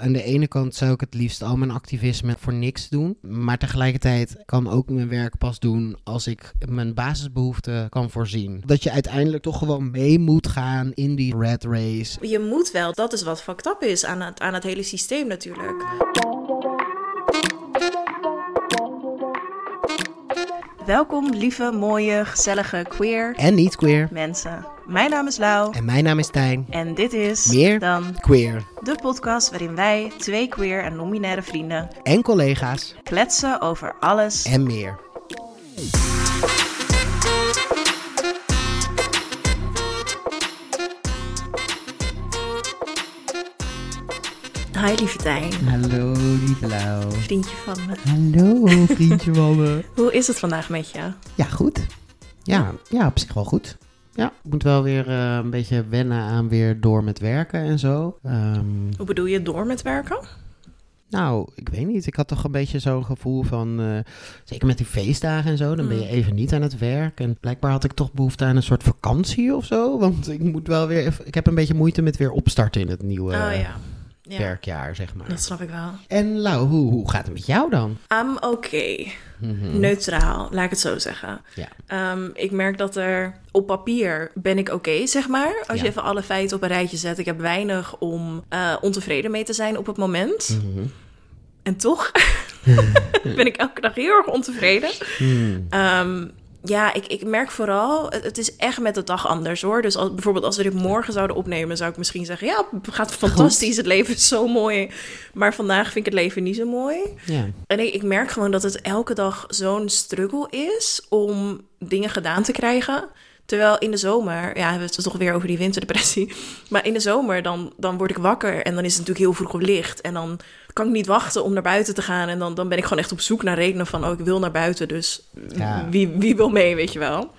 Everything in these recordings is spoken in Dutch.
Aan de ene kant zou ik het liefst al mijn activisme voor niks doen. Maar tegelijkertijd kan ook mijn werk pas doen als ik mijn basisbehoeften kan voorzien. Dat je uiteindelijk toch gewoon mee moet gaan in die red race. Je moet wel, dat is wat fucked up is aan het, aan het hele systeem natuurlijk. Welkom, lieve, mooie, gezellige, queer En niet queer. mensen. Mijn naam is Lau En mijn naam is Tijn. en dit is Meer dan Queer. de podcast waarin wij, twee queer en non-binaire vrienden, En collega's. kletsen over alles. En meer. Hi, lieve Tijn, Hallo, lieve Lau. vriendje van me. Hallo, vriendje van me. Hoe is het vandaag met je? Ja, goed. Ja, ja, op zich wel goed. Ja, ik moet wel weer eh, een beetje wennen aan weer door met werken en zo. Ehm, Hoe bedoel je door met werken? nou, ik weet niet. Ik had toch een beetje zo'n gevoel van, eh, zeker met die feestdagen en zo, dan ben je even niet aan het werk. En blijkbaar had ik toch behoefte aan een soort vakantie of zo. Want ik moet wel weer, even, ik heb een beetje moeite met weer opstarten in het nieuwe oh ja. Ja. werkjaar, zeg maar. Dat snap ik wel. En Lau, hoe, hoe gaat het met jou dan? I'm oké. Mhm. Neutraal, laat ik het zo zeggen. Ja. Ehm, ik merk dat er op papier ben ik oké, zeg maar. Als Ja. je even alle feiten op een rijtje zet. Ik heb weinig om eh, ontevreden mee te zijn op het moment. Mhm. En toch ben ik elke dag heel erg ontevreden. Hmm. Ehm, ja, ik, ik merk vooral, het, is echt met de dag anders hoor. Dus als, bijvoorbeeld als we dit morgen zouden opnemen, zou ik misschien zeggen: Ja, het gaat fantastisch, het leven is zo mooi. Maar vandaag vind ik het leven niet zo mooi. Ja. En ik, ik merk gewoon dat het elke dag zo'n struggle is om dingen gedaan te krijgen. Terwijl in de zomer, ja, hebben we het toch weer over die winterdepressie. Maar in de zomer, dan, dan word ik wakker en dan is het natuurlijk heel vroeg op licht. En dan kan ik niet wachten om naar buiten te gaan. En dan, dan ben ik gewoon echt op zoek naar redenen van, oh, ik wil naar buiten. Dus Ja. wie, wie wil mee, weet je wel.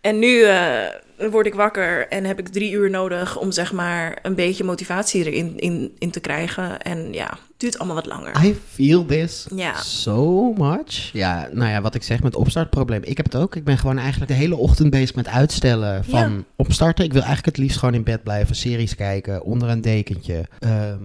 En nu eh, word ik wakker en heb ik drie uur nodig om zeg maar een beetje motivatie erin in, in te krijgen. En ja, het duurt allemaal wat langer. I feel this Ja. so much. Ja, nou ja, wat ik zeg met opstartprobleem. Ik heb het ook. Ik ben gewoon eigenlijk de hele ochtend bezig met uitstellen van Ja. opstarten. Ik wil eigenlijk het liefst gewoon in bed blijven, series kijken, onder een dekentje. Ehm,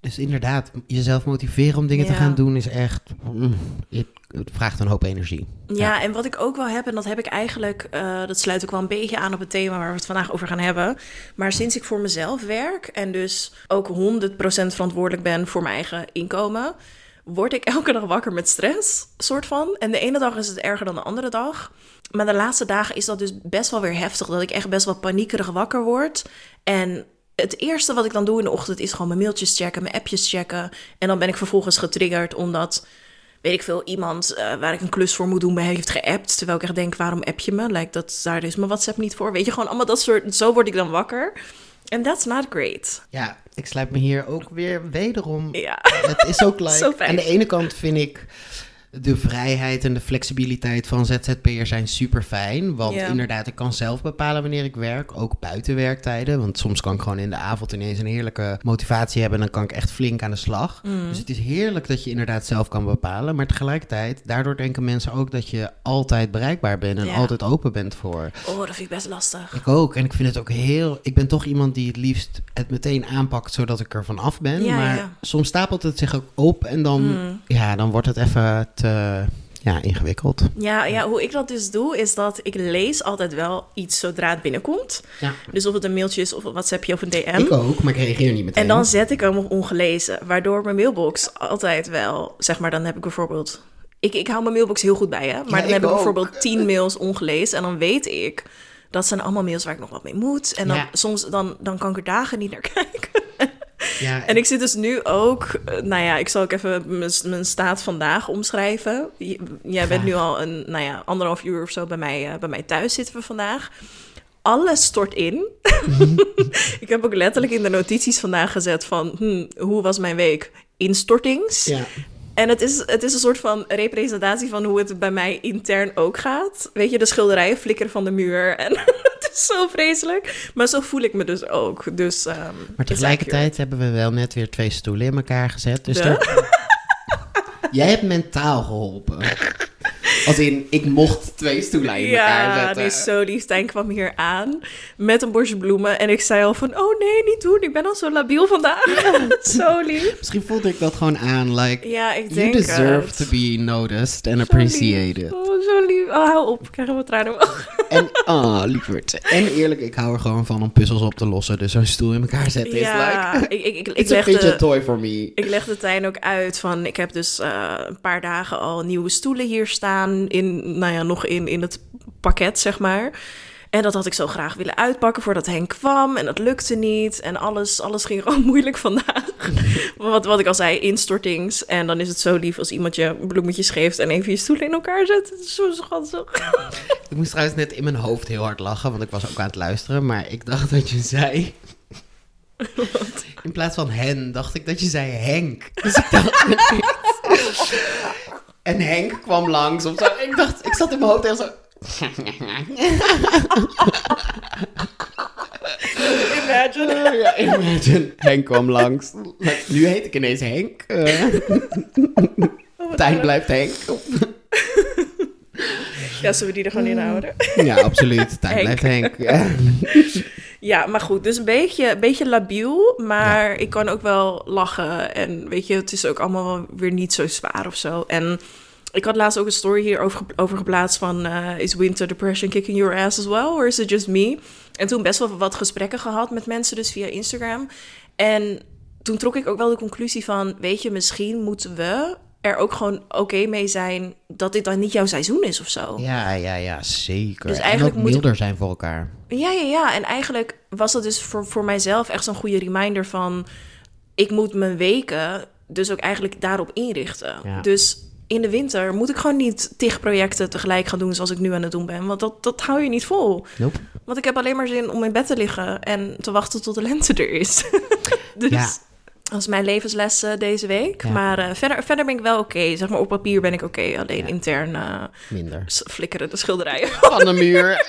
dus inderdaad, jezelf motiveren om dingen te gaan doen is echt... mm, het, het vraagt een hoop energie. Ja, en wat ik ook wel heb, en dat heb ik eigenlijk, eh, dat sluit ook wel een beetje aan op het thema waar we het vandaag over gaan hebben. Maar sinds ik voor mezelf werk en dus ook 100% verantwoordelijk ben voor mijn eigen inkomen, word ik elke dag wakker met stress, soort van. En de ene dag is het erger dan de andere dag. Maar de laatste dagen is dat dus best wel weer heftig, dat ik echt best wel paniekerig wakker word. En het eerste wat ik dan doe in de ochtend is gewoon mijn mailtjes checken, mijn appjes checken. En dan ben ik vervolgens getriggerd omdat weet ik veel, iemand eh, waar ik een klus voor moet doen, mij heeft geappt. Terwijl ik echt denk, waarom app je me? Lijkt dat daar is mijn WhatsApp niet voor. Weet je, gewoon allemaal dat soort, zo word ik dan wakker. En that's not great. Ja, ik sluit me hier ook weer wederom Ja, Het is ook like, aan de ene kant vind ik de vrijheid en de flexibiliteit van ZZP'er zijn super fijn. Want inderdaad, ik kan zelf bepalen wanneer ik werk, ook buiten werktijden. Want soms kan ik gewoon in de avond ineens een heerlijke motivatie hebben en dan kan ik echt flink aan de slag. Mm. Dus het is heerlijk dat je inderdaad zelf kan bepalen. Maar tegelijkertijd, daardoor denken mensen ook dat je altijd bereikbaar bent en altijd open bent voor. oh, dat vind ik best lastig. Ik ook. En ik vind het ook heel. Ik ben toch iemand die het liefst het meteen aanpakt zodat ik er van af ben. Ja, maar ja. soms stapelt het zich ook op en dan, Mm. ja, dan wordt het even te ja, ingewikkeld. Ja, ja, hoe ik dat dus doe, is dat ik lees altijd wel iets zodra het binnenkomt. Ja. Dus of het een mailtje is, of een WhatsAppje of een DM. Ik ook, maar ik reageer niet meteen. En dan zet ik hem op ongelezen, waardoor mijn mailbox altijd wel, zeg maar, dan heb ik bijvoorbeeld. Ik, ik hou mijn mailbox heel goed bij, hè? Maar Ja, dan ik heb ik bijvoorbeeld tien mails ongelezen en dan weet ik dat zijn allemaal mails waar ik nog wat mee moet. En dan Ja. soms dan, dan kan ik er dagen niet naar kijken. Ja, En ik zit dus nu ook, eh, nou ja, ik zal ook even mijn, mijn staat vandaag omschrijven. Jij bent nu al een, nou ja, anderhalf uur of zo bij mij, eh, bij mij thuis zitten we vandaag. Alles stort in. ik heb ook letterlijk in de notities vandaag gezet van, hm, hoe was mijn week? Instortings. ja. En het is, het is een soort van representatie van hoe het bij mij intern ook gaat. Weet je, de schilderijen flikkeren van de muur. En zo vreselijk. Maar zo voel ik me dus ook. Dus, ehm, Maar it's tegelijkertijd hebben we wel net weer twee stoelen in elkaar gezet. Dus jij hebt mentaal geholpen. Als in, ik mocht twee stoelen in elkaar Ja, zetten. is zo lief. Stijn kwam hier aan met een bosje bloemen. En ik zei al van, oh nee, niet doen. Ik ben al zo labiel vandaag. zo lief. Misschien voelde ik dat gewoon aan, like... Ja, ik You denk deserve het. to be noticed and Zo lief. appreciated. Oh, zo lief. Oh, hou op. Ik krijg helemaal tranen ogen. En, ah, lieverd. En eerlijk, ik hou er gewoon van om puzzels op te lossen. Dus zo'n stoel in elkaar zetten is Ja, like... ik, ik, ik, ik It's a legde... toy for me. Ik legde Tijn ook uit van, ik heb dus eh, een paar dagen al nieuwe stoelen hier staan, in, nou ja, nog in, in het pakket, zeg maar. En dat had ik zo graag willen uitpakken voordat Henk kwam. En dat lukte niet. En alles, alles ging gewoon moeilijk vandaag. wat, wat ik al zei, instortings. En dan is het zo lief als iemand je bloemetjes geeft en even je stoelen in elkaar zet. Zo schattig. Ik moest trouwens net in mijn hoofd heel hard lachen, want ik was ook aan het luisteren. Maar ik dacht dat je zei... In plaats van hen, dacht ik dat je zei Henk. Dus ik dacht... en Henk kwam langs of zo. Ik dacht, ik zat in mijn hoofd echt zo... Imagine. ja, imagine. Henk kwam langs. Nu heet ik ineens Henk. Eh, Tijn blijft Henk. Ja, zullen we die er gewoon in houden? Ja, absoluut. Henk. blijft Henk. Ja. Ja, maar goed, dus een beetje, een beetje labiel, maar ik kan ook wel lachen. En weet je, het is ook allemaal wel weer niet zo zwaar of zo. En ik had laatst ook een story hierover over geplaatst van... eh, is winter depression kicking your ass as well, or is it just me? En toen best wel wat gesprekken gehad met mensen, dus via Instagram. En toen trok ik ook wel de conclusie van... weet je, misschien moeten we er ook gewoon oké mee zijn... dat dit dan niet jouw seizoen is of zo. ja, ja, ja, zeker. Dus en eigenlijk ook moet- milder zijn voor elkaar. Ja, ja, ja. En eigenlijk was dat dus voor, voor mijzelf echt zo'n goede reminder van... ik moet mijn weken dus ook eigenlijk daarop inrichten. Ja. Dus in de winter moet ik gewoon niet tig projecten tegelijk gaan doen... zoals ik nu aan het doen ben. Want dat, dat hou je niet vol. Nope. Want ik heb alleen maar zin om in bed te liggen... en te wachten tot de lente er is. dus... Ja. Dat is mijn levensles eh, deze week. Ja. Maar eh, verder, verder ben ik wel oké. Zeg maar op papier ben ik oké. Alleen Ja. intern eh, Minder. flikkeren de schilderijen. Van de muur.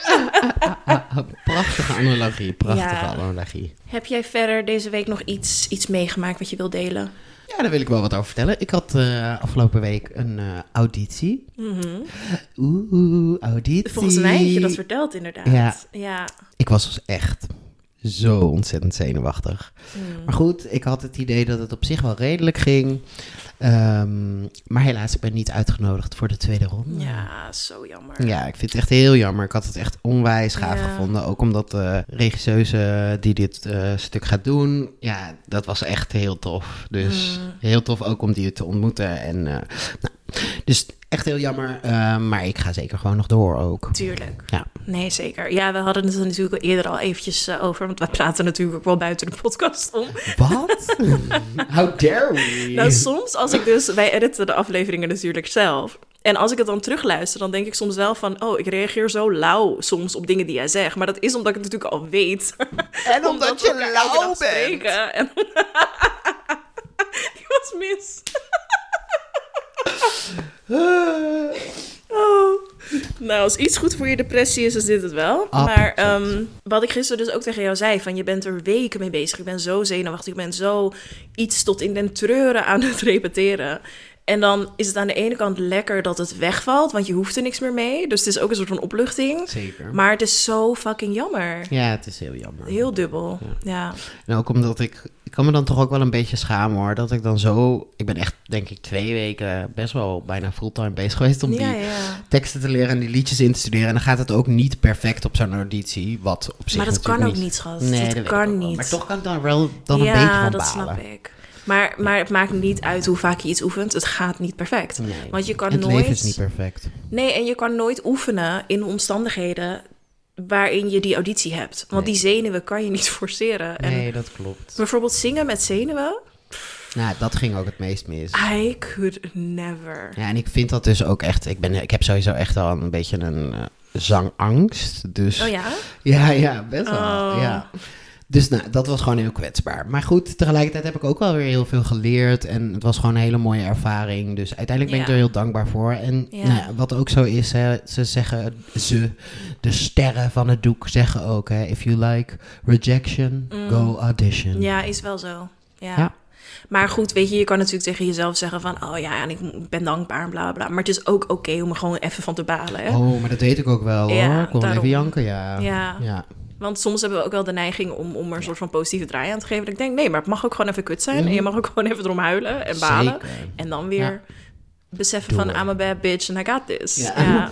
prachtige analogie, prachtige Ja. analogie. Heb jij verder deze week nog iets, iets meegemaakt wat je wilt delen? Ja, daar wil ik wel wat over vertellen. Ik had eh, afgelopen week een auditie. Oeh, auditie. Mhm. Volgens mij heb je dat verteld, inderdaad. Ja. ja. Ik was dus echt zo ontzettend zenuwachtig. Hmm. Maar goed, ik had het idee dat het op zich wel redelijk ging. Ehm, maar helaas, ik ben niet uitgenodigd voor de tweede ronde. Ja, zo jammer. Ja, ik vind het echt heel jammer. Ik had het echt onwijs gaaf Ja. gevonden. Ook omdat de regisseuse die dit eh, stuk gaat doen, ja, dat was echt heel tof. Dus Mm. heel tof ook om die te ontmoeten. En, eh, nou, dus echt heel jammer. eh, maar ik ga zeker gewoon nog door ook. Tuurlijk. Ja. Nee, zeker. Ja, we hadden het er natuurlijk al eerder al eventjes eh, over. Want wij praten natuurlijk ook wel buiten de podcast om. Wat? How dare we? Nou, soms als ik dus... Wij editen de afleveringen natuurlijk zelf. En als ik het dan terugluister, dan denk ik soms wel van... Oh, ik reageer zo lauw soms op dingen die jij zegt. Maar dat is omdat ik het natuurlijk al weet. en omdat je lauw bent. En... Die was mis. Oh. Nou, als iets goed voor je depressie is, is dit het wel. Maar ehm, wat ik gisteren dus ook tegen jou zei, van je bent er weken mee bezig. Ik ben zo zenuwachtig, ik ben zo iets tot in den treuren aan het repeteren. En dan is het aan de ene kant lekker dat het wegvalt, want je hoeft er niks meer mee. Dus het is ook een soort van opluchting. Zeker. Maar het is zo fucking jammer. Ja, het is heel jammer. Heel dubbel, ja. En ook omdat ik... Ik kan me dan toch ook wel een beetje schamen hoor. Dat ik dan zo... Ik ben echt, denk ik, twee weken best wel bijna fulltime bezig geweest om die Ja, ja. teksten te leren en die liedjes in te studeren. En dan gaat het ook niet perfect op zo'n auditie. Wat op zich Maar dat kan ook niet, schat. Nee, dat kan niet. Maar toch kan ik dan wel dan een ja, beetje van dat balen. snap ik. Maar, maar het maakt niet uit hoe vaak je iets oefent. Het gaat niet perfect. Nee. Want je kan het nooit. leven is niet perfect. Nee, en je kan nooit oefenen in omstandigheden waarin je die auditie hebt. Want Nee. die zenuwen kan je niet forceren. En Nee, dat klopt. bijvoorbeeld zingen met zenuwen. Nou, dat ging ook het meest mis. I could never. Ja, en ik vind dat dus ook echt... Ik, ben, ik heb sowieso echt al een beetje een eh, zangangst. Dus Oh ja? Ja, ja, best wel. Oh. Ja. Dus nou, dat was gewoon heel kwetsbaar. Maar goed, tegelijkertijd heb ik ook wel weer heel veel geleerd. En het was gewoon een hele mooie ervaring. Dus uiteindelijk ben ik er heel dankbaar voor. En Ja. nou, ja, wat ook zo is, hè, ze zeggen, ze, de sterren van het doek zeggen ook, hè, if you like rejection, Mm. go audition. Ja, is wel zo. Ja. Ja. Maar goed, weet je, je kan natuurlijk tegen jezelf zeggen van... oh ja, en ik ben dankbaar en bla bla. Maar het is ook oké om er gewoon even van te balen. Hè? Oh, maar dat weet ik ook wel Ja, hoor. Ik kon daarom. even janken, ja. Ja. ja. Want soms hebben we ook wel de neiging om, om er een soort van positieve draai aan te geven. Dat ik denk, nee, maar het mag ook gewoon even kut zijn. En je mag ook gewoon even erom huilen en balen. Mhm. Zeker. En dan weer beseffen van. I'm a bad bitch and I got this. Ja. Ja.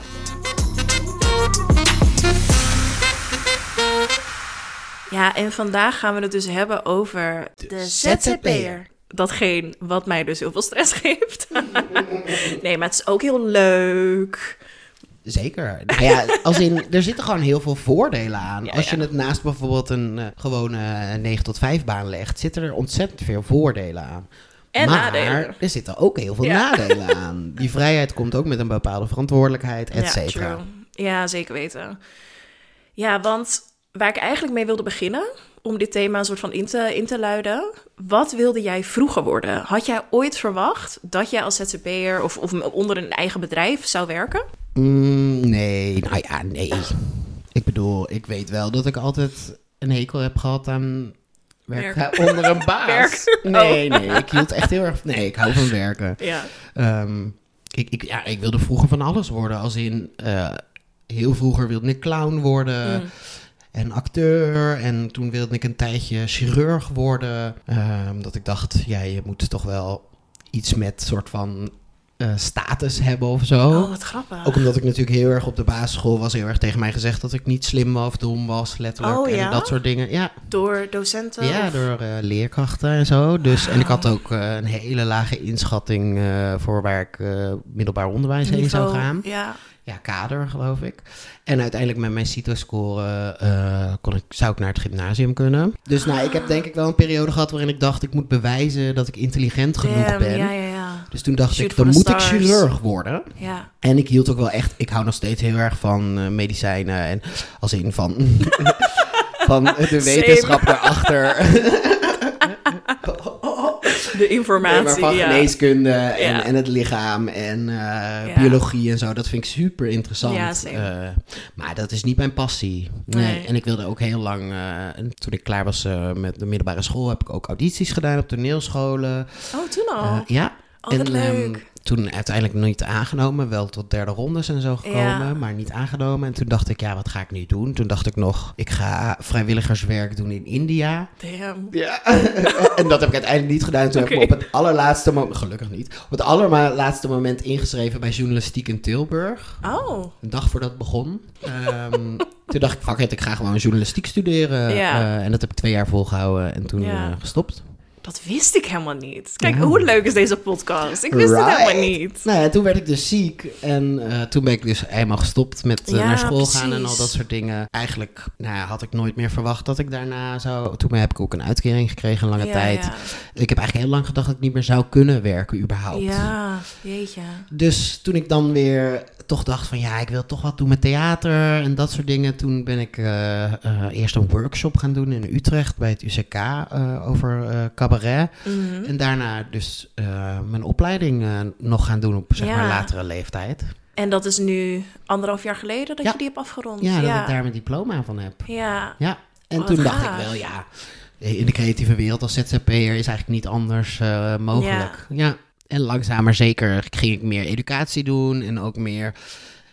Ja, en vandaag gaan we het dus hebben over de, ZZP'er. Datgene wat mij dus heel veel stress geeft. nee, maar het is ook heel leuk. Zeker. Nou ja, als in, er zitten gewoon heel veel voordelen aan. Ja, als je ja. het naast bijvoorbeeld een eh, gewone 9 tot 5 baan legt, zitten er ontzettend veel voordelen aan. En maar nadelen. er zitten ook heel veel Ja. nadelen aan. Die vrijheid komt ook met een bepaalde verantwoordelijkheid, et Ja, cetera. Ja, zeker weten. Ja, want waar ik eigenlijk mee wilde beginnen, om dit thema een soort van in te, in te luiden. Wat wilde jij vroeger worden? Had jij ooit verwacht dat jij als ZZP'er of, of onder een eigen bedrijf zou werken? Mm, nee, nou ja, nee. Ik bedoel, ik weet wel dat ik altijd een hekel heb gehad aan werken onder een baas. Werk. Nee, nee, ik hield echt heel erg... Nee, ik hou van werken. Ja. Ehm, ik, ik, ja, ik wilde vroeger van alles worden. Als in, eh, heel vroeger wilde ik clown worden Mm. en acteur. En toen wilde ik een tijdje chirurg worden. Ehm, dat ik dacht, ja, je moet toch wel iets met soort van eh, status hebben of zo. Oh, wat grappig. Ook omdat ik natuurlijk heel erg op de basisschool was heel erg tegen mij gezegd dat ik niet slim of dom was, letterlijk. Oh, ja? En dat soort dingen. Ja, Door docenten? ja of- door eh, leerkrachten en zo. Dus, En ik had Wauw. ook eh, een hele lage inschatting voor waar ik middelbaar onderwijs heen zou gaan. Ja. Ja, kader geloof ik. En uiteindelijk met mijn CITO-score kon ik, zou ik naar het gymnasium kunnen. Dus nou, ik heb denk ik wel een periode gehad waarin ik dacht ik moet bewijzen dat ik intelligent genoeg Damn, ben. Ja, ja, ja. Dus toen dacht Shoot ik, dan moet ik chirurg worden. Ja. En ik hield ook wel echt, ik hou nog steeds heel erg van eh, medicijnen en als in van, van de wetenschap daarachter. De Nee, informatie, maar van ja. geneeskunde en, Ja. en het lichaam en eh, biologie en zo. Dat vind ik super interessant. Eh, maar dat is niet mijn passie. Nee. Nee. En ik wilde ook heel lang, eh, en toen ik klaar was eh, met de middelbare school, heb ik ook audities gedaan op toneelscholen. Oh, toen al? Ja. Oh, wat ehm, toen uiteindelijk niet aangenomen, wel tot derde rondes en zo gekomen, Ja. maar niet aangenomen. En toen dacht ik, ja, wat ga ik nu doen? Toen dacht ik nog, ik ga vrijwilligerswerk doen in India. Damn. Ja. en dat heb ik uiteindelijk niet gedaan. Toen heb ik me op het allerlaatste moment, gelukkig niet, op het allerlaatste moment ingeschreven bij journalistiek in Tilburg. Oh, Een dag voordat het begon. Ehm, toen dacht ik, fuck it, ik ga gewoon journalistiek studeren. Ja. Eh, en dat heb ik twee jaar volgehouden en toen Ja. eh, gestopt. Dat wist ik helemaal niet. Kijk, Ja. hoe leuk is deze podcast? Ik wist het helemaal niet. Nou ja, toen werd ik dus ziek en eh, toen ben ik dus eenmaal gestopt met eh, Ja, naar school gaan en al dat soort dingen. Eigenlijk nou ja, had ik nooit meer verwacht dat ik daarna zou... Toen heb ik ook een uitkering gekregen een lange Ja, tijd. Ik heb eigenlijk heel lang gedacht dat ik niet meer zou kunnen werken überhaupt. ja, jeetje. Dus toen ik dan weer toch dacht van ja, ik wil toch wat doen met theater en dat soort dingen. Toen ben ik eh, eh, eerst een workshop gaan doen in Utrecht bij het UCK eh, over cabaret. Mhm. En daarna dus mijn opleiding nog gaan doen op zeg Ja. maar latere leeftijd. En dat is nu anderhalf jaar geleden dat Ja. je die hebt afgerond. Ja, dat ja. ik daar mijn diploma van heb. Ja. Ja, en Wat toen dacht ik wel ja, in de creatieve wereld als ZZP'er is eigenlijk niet anders mogelijk. Ja. En langzaam maar zeker ging ik meer educatie doen en ook meer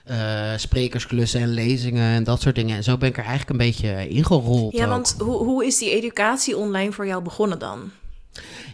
eh, sprekersklussen en lezingen en dat soort dingen. En zo ben ik er eigenlijk een beetje ingerold. Ja, ook. want hoe, hoe is die educatie online voor jou begonnen dan?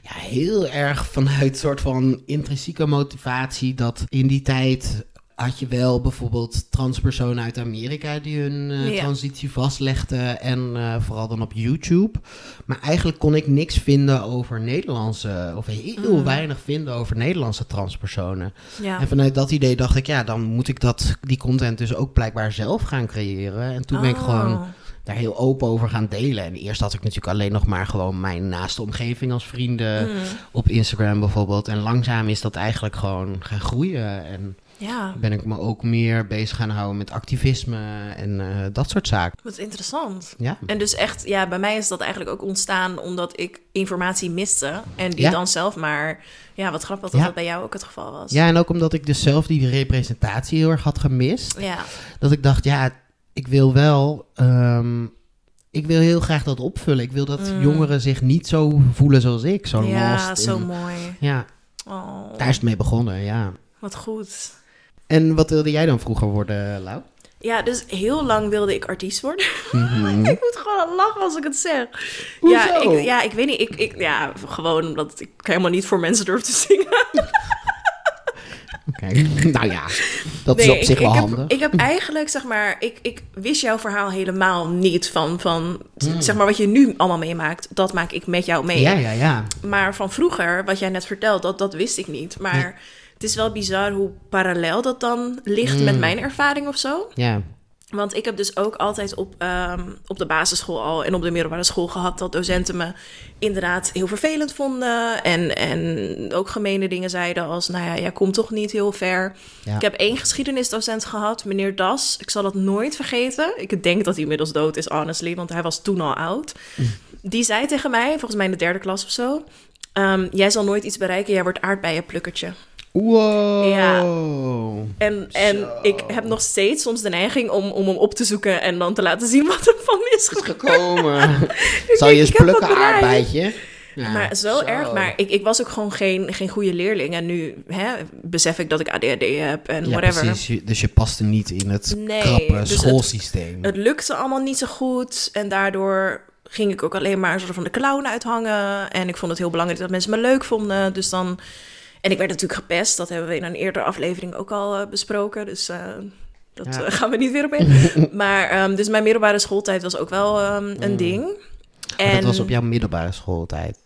Ja, heel erg vanuit soort van intrinsieke motivatie dat in die tijd had je wel bijvoorbeeld transpersonen uit Amerika die hun eh, Ja. transitie vastlegden en eh, vooral dan op YouTube. Maar eigenlijk kon ik niks vinden over Nederlandse, of heel Mm. weinig vinden over Nederlandse transpersonen. Ja. En vanuit dat idee dacht ik, ja, dan moet ik dat, die content dus ook blijkbaar zelf gaan creëren. En toen ben ik Oh. gewoon daar heel open over gaan delen. En eerst had ik natuurlijk alleen nog maar gewoon mijn naaste omgeving als vrienden Mm. op Instagram bijvoorbeeld. En langzaam is dat eigenlijk gewoon gaan groeien. En Ja, ben ik me ook meer bezig gaan houden met activisme en eh, dat soort zaken. wat interessant. Ja. En dus echt, ja, bij mij is dat eigenlijk ook ontstaan omdat ik informatie miste. En die Ja. dan zelf maar, ja, wat grappig dat Ja. dat bij jou ook het geval was. ja, en ook omdat ik dus zelf die representatie heel erg had gemist. Ja, Dat ik dacht, ja, ik wil wel ehm, ik wil heel graag dat opvullen. Ik wil dat Mm. jongeren zich niet zo voelen zoals ik. Zo ja, lost. zo mooi. Ja, Oh, daar is het mee begonnen, ja. wat goed. En wat wilde jij dan vroeger worden, Lau? Ja, dus heel lang wilde ik artiest worden. Mhm. ik moet gewoon lachen als ik het zeg. Hoezo? Ja ik, ja, ik weet niet. Ik, ik, ja, gewoon omdat ik helemaal niet voor mensen durf te zingen. Oké, nou ja, dat is op zich wel ik handig. Heb, ik heb eigenlijk, zeg maar, ik, ik wist jouw verhaal helemaal niet van, van zeg maar, wat je nu allemaal meemaakt. Dat maak ik met jou mee. Hmm. Ja, ja, ja. Maar van vroeger, wat jij net vertelt, dat, dat wist ik niet. Maar het is wel bizar hoe parallel dat dan ligt met mijn ervaring of zo. Ja, Want ik heb dus ook altijd op, ehm, op de basisschool al en op de middelbare school gehad dat docenten me inderdaad heel vervelend vonden. En, en ook gemene dingen zeiden als, nou ja, jij komt toch niet heel ver. Ja. Ik heb één geschiedenisdocent gehad, meneer Das. Ik zal dat nooit vergeten. Ik denk dat hij inmiddels dood is, honestly, want hij was toen al oud. Die zei tegen mij, volgens mij in de derde klas of zo... ehm, jij zal nooit iets bereiken, jij wordt aardbeienplukkertje. Wow. Ja. En, en Zo. ik heb nog steeds soms de neiging om, om hem op te zoeken en dan te laten zien wat er van is is gekomen. Zal je eens plukken, aardbeidje? Ja, maar zo, erg. Maar ik, ik was ook gewoon geen, geen goede leerling. En nu hè, besef ik dat ik ADHD heb en ja, whatever. precies. Dus je paste niet in het Nee, krappe dus het- schoolsysteem. Het lukte allemaal niet zo goed. En daardoor ging ik ook alleen maar soort van de clown uithangen. En ik vond het heel belangrijk dat mensen me leuk vonden. Dus dan... En ik werd natuurlijk gepest. Dat hebben we in een eerdere aflevering ook al eh, besproken. Dus eh, dat Ja. eh, gaan we niet weer op in. maar ehm, dus mijn middelbare schooltijd was ook wel ehm, een Mm. ding. Maar En, Dat was op jouw middelbare schooltijd.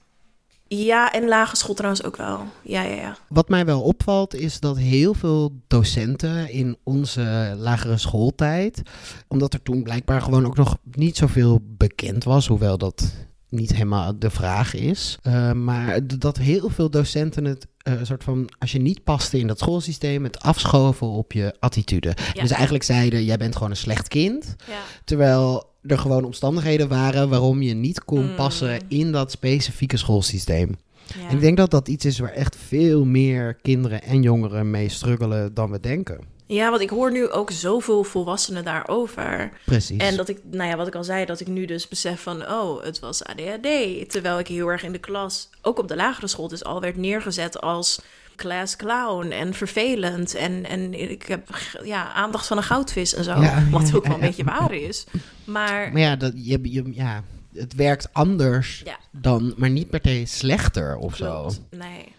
Ja, en lage school trouwens ook wel. Ja, ja, ja. Wat mij wel opvalt is dat heel veel docenten in onze lagere schooltijd, omdat er toen blijkbaar gewoon ook nog niet zoveel bekend was, hoewel dat niet helemaal de vraag is, eh, maar dat heel veel docenten het eh, soort van, als je niet paste in dat schoolsysteem, het afschoven op je attitude. Ja. Dus eigenlijk zeiden, jij bent gewoon een slecht kind, ja. terwijl er gewoon omstandigheden waren waarom je niet kon Mm. passen in dat specifieke schoolsysteem. ja. En ik denk dat dat iets is waar echt veel meer kinderen en jongeren mee struggelen dan we denken. Ja, want ik hoor nu ook zoveel volwassenen daarover. Precies. En dat ik, nou ja, wat ik al zei, dat ik nu dus besef van, oh, het was ADHD. Terwijl ik heel erg in de klas, ook op de lagere school, dus al werd neergezet als class clown en vervelend. En, en ik heb ja, aandacht van een goudvis en zo. Ja, wat ook wel ja, een beetje waar is. Maar Maar ja, dat, je, je, ja, het werkt anders dan, maar niet per se slechter of zo. Nee.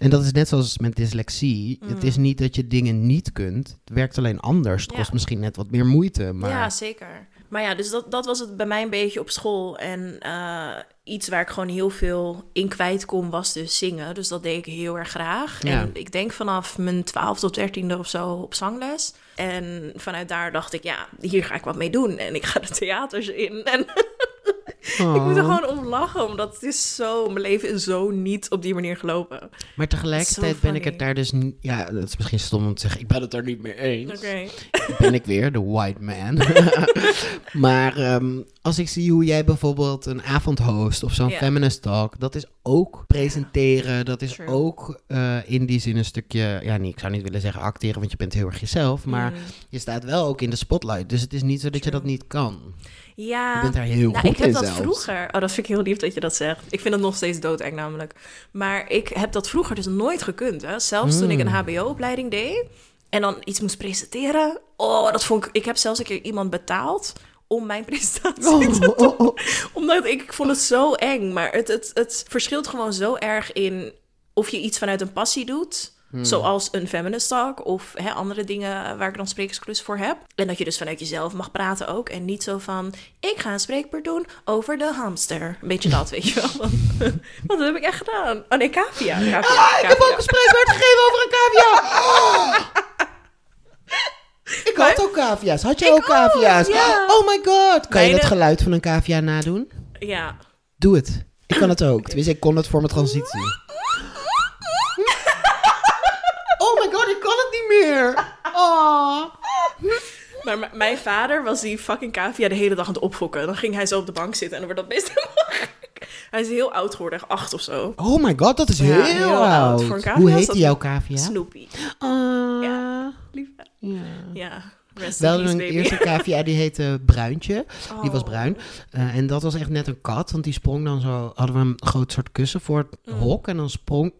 En dat is net zoals met dyslexie. Het Mm. is niet dat je dingen niet kunt. Het werkt alleen anders. Het Ja. kost misschien net wat meer moeite. Maar Ja, zeker. Maar ja, dus dat, dat was het bij mij een beetje op school. En eh, iets waar ik gewoon heel veel in kwijt kon, was dus zingen. Dus dat deed ik heel erg graag. Ja. En ik denk vanaf mijn 12 tot 13e of zo op zangles. En vanuit daar dacht ik, ja, hier ga ik wat mee doen. En ik ga de theaters in. En ik moet er Oh. gewoon om lachen, omdat het is zo... Mijn leven is zo niet op die manier gelopen. Maar tegelijkertijd ben ik het daar dus niet... Ja, dat is misschien stom om te zeggen. Ik ben het er niet mee eens. Oké. ben ik weer, de white man. maar ehm, als ik zie hoe jij bijvoorbeeld een avond host of zo'n feminist talk, dat is ook presenteren, dat is True. ook eh, in die zin een stukje, ja, niet, ik zou niet willen zeggen acteren, want je bent heel erg jezelf, maar Mm. je staat wel ook in de spotlight. Dus het is niet zo dat je dat niet kan. Ja. Je bent daar heel Nou, goed ik heb in dat zelfs. vroeger. Oh, dat vind ik heel lief dat je dat zegt. Ik vind het nog steeds doodeng namelijk. Maar ik heb dat vroeger dus nooit gekund. Hè? Zelfs toen ik een Mm. HBO-opleiding deed en dan iets moest presenteren. Oh, dat vond ik. Ik heb zelfs een keer iemand betaald om mijn presentatie te Oh, oh, oh. omdat ik, ik vond het zo eng. Maar het, het, het verschilt gewoon zo erg in of je iets vanuit een passie doet. Hmm. Zoals een feminist talk of hè, andere dingen waar ik dan sprekersklus voor heb. En dat je dus vanuit jezelf mag praten ook. En niet zo van, ik ga een spreekbeurt doen over de hamster. Een beetje dat, weet je wel. Wat heb ik echt gedaan? Oh nee, cavia. cavia, Ah, ik heb ook een spreekwoord gegeven over een cavia. Ik had ook cavia's. Had jij ook cavia's? ja. Oh my god. Kan je het geluid van een cavia nadoen? Ja. Doe het. Ik kan het ook. Tenminste, ik kon het voor mijn transitie. Oh my god, ik Oh. Maar mijn vader was die fucking cavia de hele dag aan het opfokken. Dan ging hij zo op de bank zitten en dan wordt dat best. Hij is heel oud geworden, echt acht of zo. Oh my god, dat is Ja, heel, heel oud. oud. Voor een cavia Hoe heet jouw cavia? Snoopy. Ah, Ja. Lief. ja. Ja. Rest Wel een eerste cavia die heette Bruintje. Die was Oh. bruin. Eh, en dat was echt net een kat, want die sprong dan zo... Hadden we een groot soort kussen voor het Mm. hok. En dan sprong,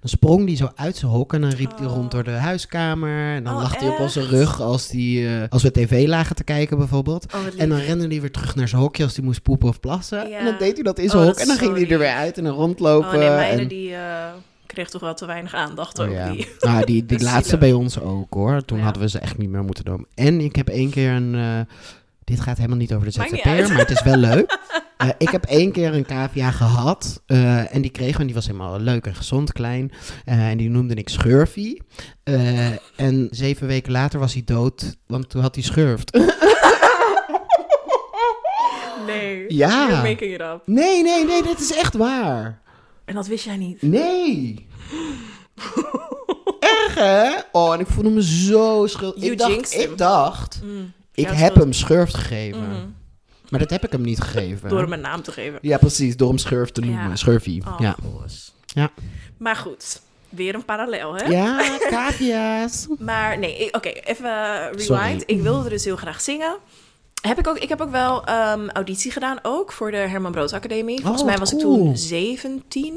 dan sprong die zo uit zijn hok en dan riep hij Oh. rond door de huiskamer. En dan Oh, lag hij op onze rug als, die, eh, als we tv lagen te kijken bijvoorbeeld. Oh, En dan rende hij weer terug naar zijn hokje als hij moest poepen of plassen. Ja. En dan deed hij dat in zijn dat hok. En dan ging hij er weer uit en dan rondlopen. Oh nee, en- die eh, kreeg toch wel te weinig aandacht Oh, ook. ja. Die. Nou, die, die laatste bij ons ook hoor. Toen Ja. hadden we ze echt niet meer moeten doen. En ik heb één keer een. eh, dit gaat helemaal niet over de ZZP'er, maar het is wel leuk. Eh, ik heb één keer een cavia gehad. eh, en die kregen we. En die was helemaal leuk en gezond, klein. En die noemde ik Schurfie. En zeven weken later was hij dood. Want toen had hij schurft. Nee. Ja. You're making it up. nee, nee, nee. Dit is echt waar. En dat wist jij niet. Nee. Erg hè? Oh, en ik voelde me zo schuldig. You Ik dacht, him. ik dacht Mm. Ik heb schuld. hem schurft gegeven. Mhm. Maar dat heb ik hem niet gegeven. Door hem een naam te geven. Ja, precies. Door hem schurft te noemen. Ja. Schurfie. Oh, ja. Ja. Maar goed, weer een parallel, hè? Ja, cavia's. Maar nee, oké, even rewind. Sorry. Ik wilde dus heel graag zingen. Heb ik, ook, ik heb ook wel ehm, auditie gedaan, ook voor de Herman Brood Academie. Volgens Oh, mij wat was ik toen 17.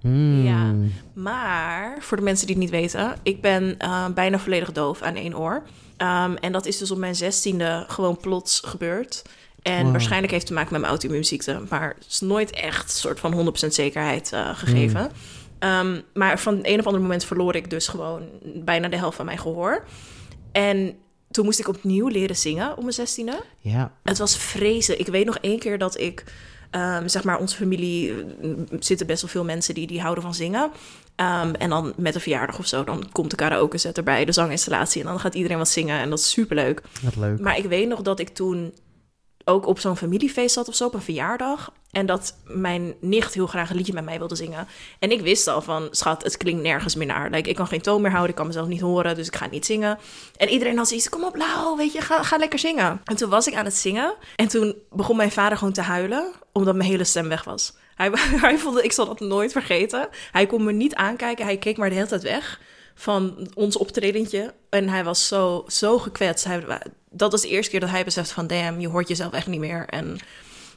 Hmm. Ja. Maar voor de mensen die het niet weten, ik ben eh, bijna volledig doof aan één oor. Ehm, en dat is dus op mijn zestiende gewoon plots gebeurd. En Wow. waarschijnlijk heeft het te maken met mijn auto-immuunziekte. Maar het is nooit echt een soort van 100% zekerheid eh, gegeven. Hmm. Ehm, maar van een of ander moment verloor ik dus gewoon bijna de helft van mijn gehoor. En toen moest ik opnieuw leren zingen op mijn zestiende. Ja. Het was vreselijk. Ik weet nog één keer dat ik, ehm, zeg maar, onze familie eh, zitten best wel veel mensen die, die houden van zingen. Ehm, en dan met een verjaardag of zo, dan komt de karaoke set erbij, de zanginstallatie. En dan gaat iedereen wat zingen en dat is superleuk. Wat leuk. Maar ik weet nog dat ik toen ook op zo'n familiefeest zat of zo, op een verjaardag. En dat mijn nicht heel graag een liedje met mij wilde zingen. En ik wist al van, schat, het klinkt nergens meer naar. Like, ik kan geen toon meer houden, ik kan mezelf niet horen, dus ik ga niet zingen. En iedereen had zoiets, kom op Lau, weet je, ga, ga lekker zingen. En toen was ik aan het zingen. En toen begon mijn vader gewoon te huilen, omdat mijn hele stem weg was. Hij, hij voelde, ik zal dat nooit vergeten. Hij kon me niet aankijken, hij keek maar de hele tijd weg van ons optredentje. En hij was zo, zo gekwetst. Hij, dat was de eerste keer dat hij besefte van... damn, je hoort jezelf echt niet meer. En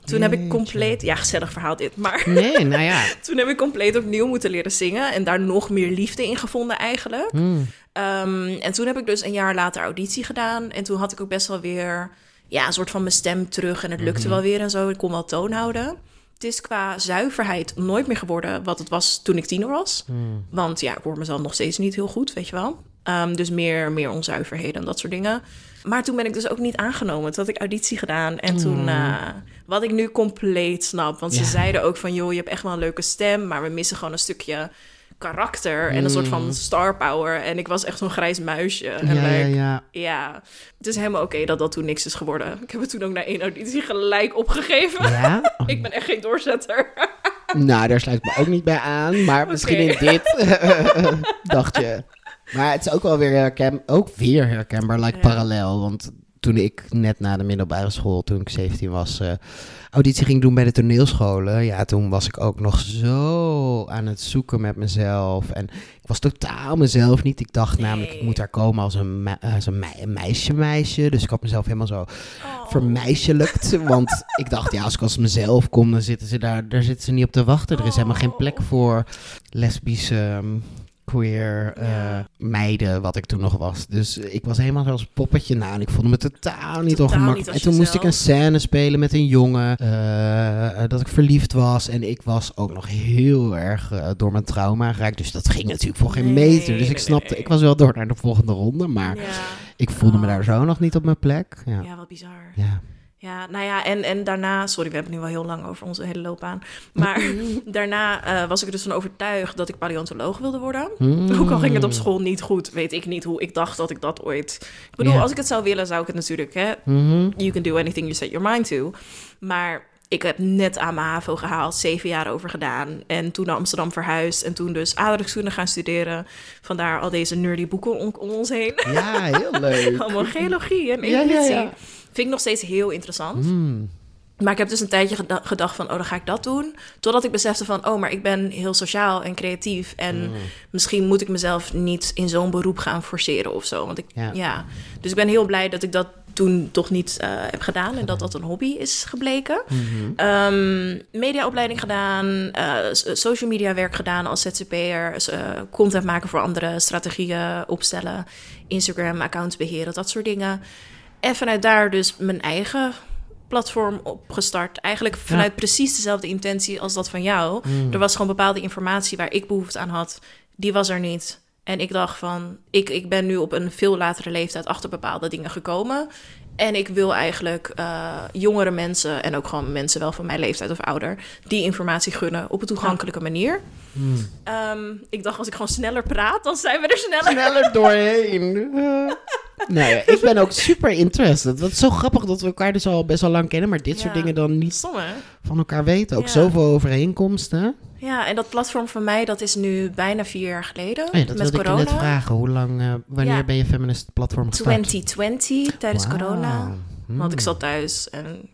toen heb ik compleet... Ja, gezellig verhaal dit. Maar Nee, nou ja. toen heb ik compleet opnieuw moeten leren zingen. En daar nog meer liefde in gevonden eigenlijk. Hmm. Ehm, en toen heb ik dus een jaar later auditie gedaan. En toen had ik ook best wel weer... Ja, een soort van mijn stem terug. En het lukte wel weer en zo. Ik kon wel toon houden. Het is qua zuiverheid nooit meer geworden wat het was toen ik tiener was. Hmm. Want ja, ik hoor mezelf nog steeds niet heel goed, weet je wel. Ehm, dus meer, meer onzuiverheden en dat soort dingen. Maar toen ben ik dus ook niet aangenomen. Toen had ik auditie gedaan. En toen, eh, wat ik nu compleet snap. Want ze zeiden ook van, joh, je hebt echt wel een leuke stem. Maar we missen gewoon een stukje karakter en een soort van star power. En ik was echt zo'n grijs muisje. En Ja, ja, like, ja. ja, het is helemaal oké dat dat toen niks is geworden. Ik heb het toen ook na één auditie gelijk opgegeven. Ja? Oh, Ik ben echt geen doorzetter. Nou, daar sluit ik me ook niet bij aan. Maar misschien in dit dacht je. Maar het is ook wel weer, herken, ook weer herkenbaar, like Ja. parallel. Want toen ik net na de middelbare school, toen ik 17 was, eh, auditie ging doen bij de toneelscholen. Ja, toen was ik ook nog zo aan het zoeken met mezelf. En ik was totaal mezelf niet. Ik dacht namelijk, ik moet daar komen als een, me- als een, mei- een meisje meisje. Dus ik had mezelf helemaal zo Oh. vermeiselijkt. Want ik dacht, ja, als ik als mezelf kom, dan zitten ze daar, daar zitten ze niet op te wachten. Er is helemaal geen plek voor lesbische, um, queer eh, Ja. meiden, wat ik toen nog was. Dus ik was helemaal zoals poppetje. Nou, en ik voelde me totaal niet Totaal ongemakkelijk. niet En toen moest ik een scène spelen met een jongen, eh, eh, dat ik verliefd was. En ik was ook nog heel erg eh, door mijn trauma geraakt. Dus dat ging natuurlijk voor geen Nee, meter. Dus nee, ik snapte, nee. ik was wel door naar de volgende ronde. Maar Ja, ik voelde me Oh. daar zo nog niet op mijn plek. Ja. ja, wat bizar. ja. Ja, nou ja, en, en daarna, sorry, we hebben nu wel heel lang over onze hele loopbaan. Maar daarna eh, was ik er dus van overtuigd dat ik paleontoloog wilde worden. Mm. Ook al ging het op school niet goed, weet ik niet hoe ik dacht dat ik dat ooit. Ik bedoel, als ik het zou willen, zou ik het natuurlijk, hè. Mhm. You can do anything you set your mind to. Maar ik heb net aan mijn HAVO gehaald, zeven jaar over gedaan. En toen naar Amsterdam verhuisd. En toen dus aardrijkskunde gaan studeren. Vandaar al deze nerdy boeken om, om ons heen. Ja, heel leuk. Allemaal geologie en Ja, ja, evolutie. ja. Vind ik nog steeds heel interessant. Mm. Maar ik heb dus een tijdje geda- gedacht van, oh, dan ga ik dat doen. Totdat ik besefte van, oh, maar ik ben heel sociaal en creatief. En Mm. misschien moet ik mezelf niet in zo'n beroep gaan forceren of zo. Want ik, Ja. ja. Dus ik ben heel blij dat ik dat toen toch niet eh, heb gedaan. En dat dat een hobby is gebleken. Mhm. Ehm, mediaopleiding gedaan, eh, social media werk gedaan als ZZP'er, eh, content maken voor anderen, strategieën opstellen, Instagram accounts beheren, dat soort dingen. En vanuit daar dus mijn eigen platform opgestart. Eigenlijk vanuit precies dezelfde intentie als dat van jou. Mm. Er was gewoon bepaalde informatie waar ik behoefte aan had, die was er niet. En ik dacht van, ik, ik ben nu op een veel latere leeftijd achter bepaalde dingen gekomen. En ik wil eigenlijk eh, jongere mensen en ook gewoon mensen wel van mijn leeftijd of ouder, die informatie gunnen op een toegankelijke manier. Mm. Ehm, ik dacht, als ik gewoon sneller praat, dan zijn we er sneller. Sneller doorheen. Eh. Nou ja, ik ben ook super interested. Het is zo grappig dat we elkaar dus al best wel lang kennen, maar dit soort dingen dan niet Stom, van elkaar weten. Ook Ja. zoveel overeenkomsten. Ja, en dat platform van mij, dat is nu bijna vier jaar geleden. Oh ja, dat met wilde ik net vragen. Hoe lang, eh, wanneer Ja. ben je Feminist Platform gestart? 2020, tijdens corona. Want ik Hmm. zat thuis en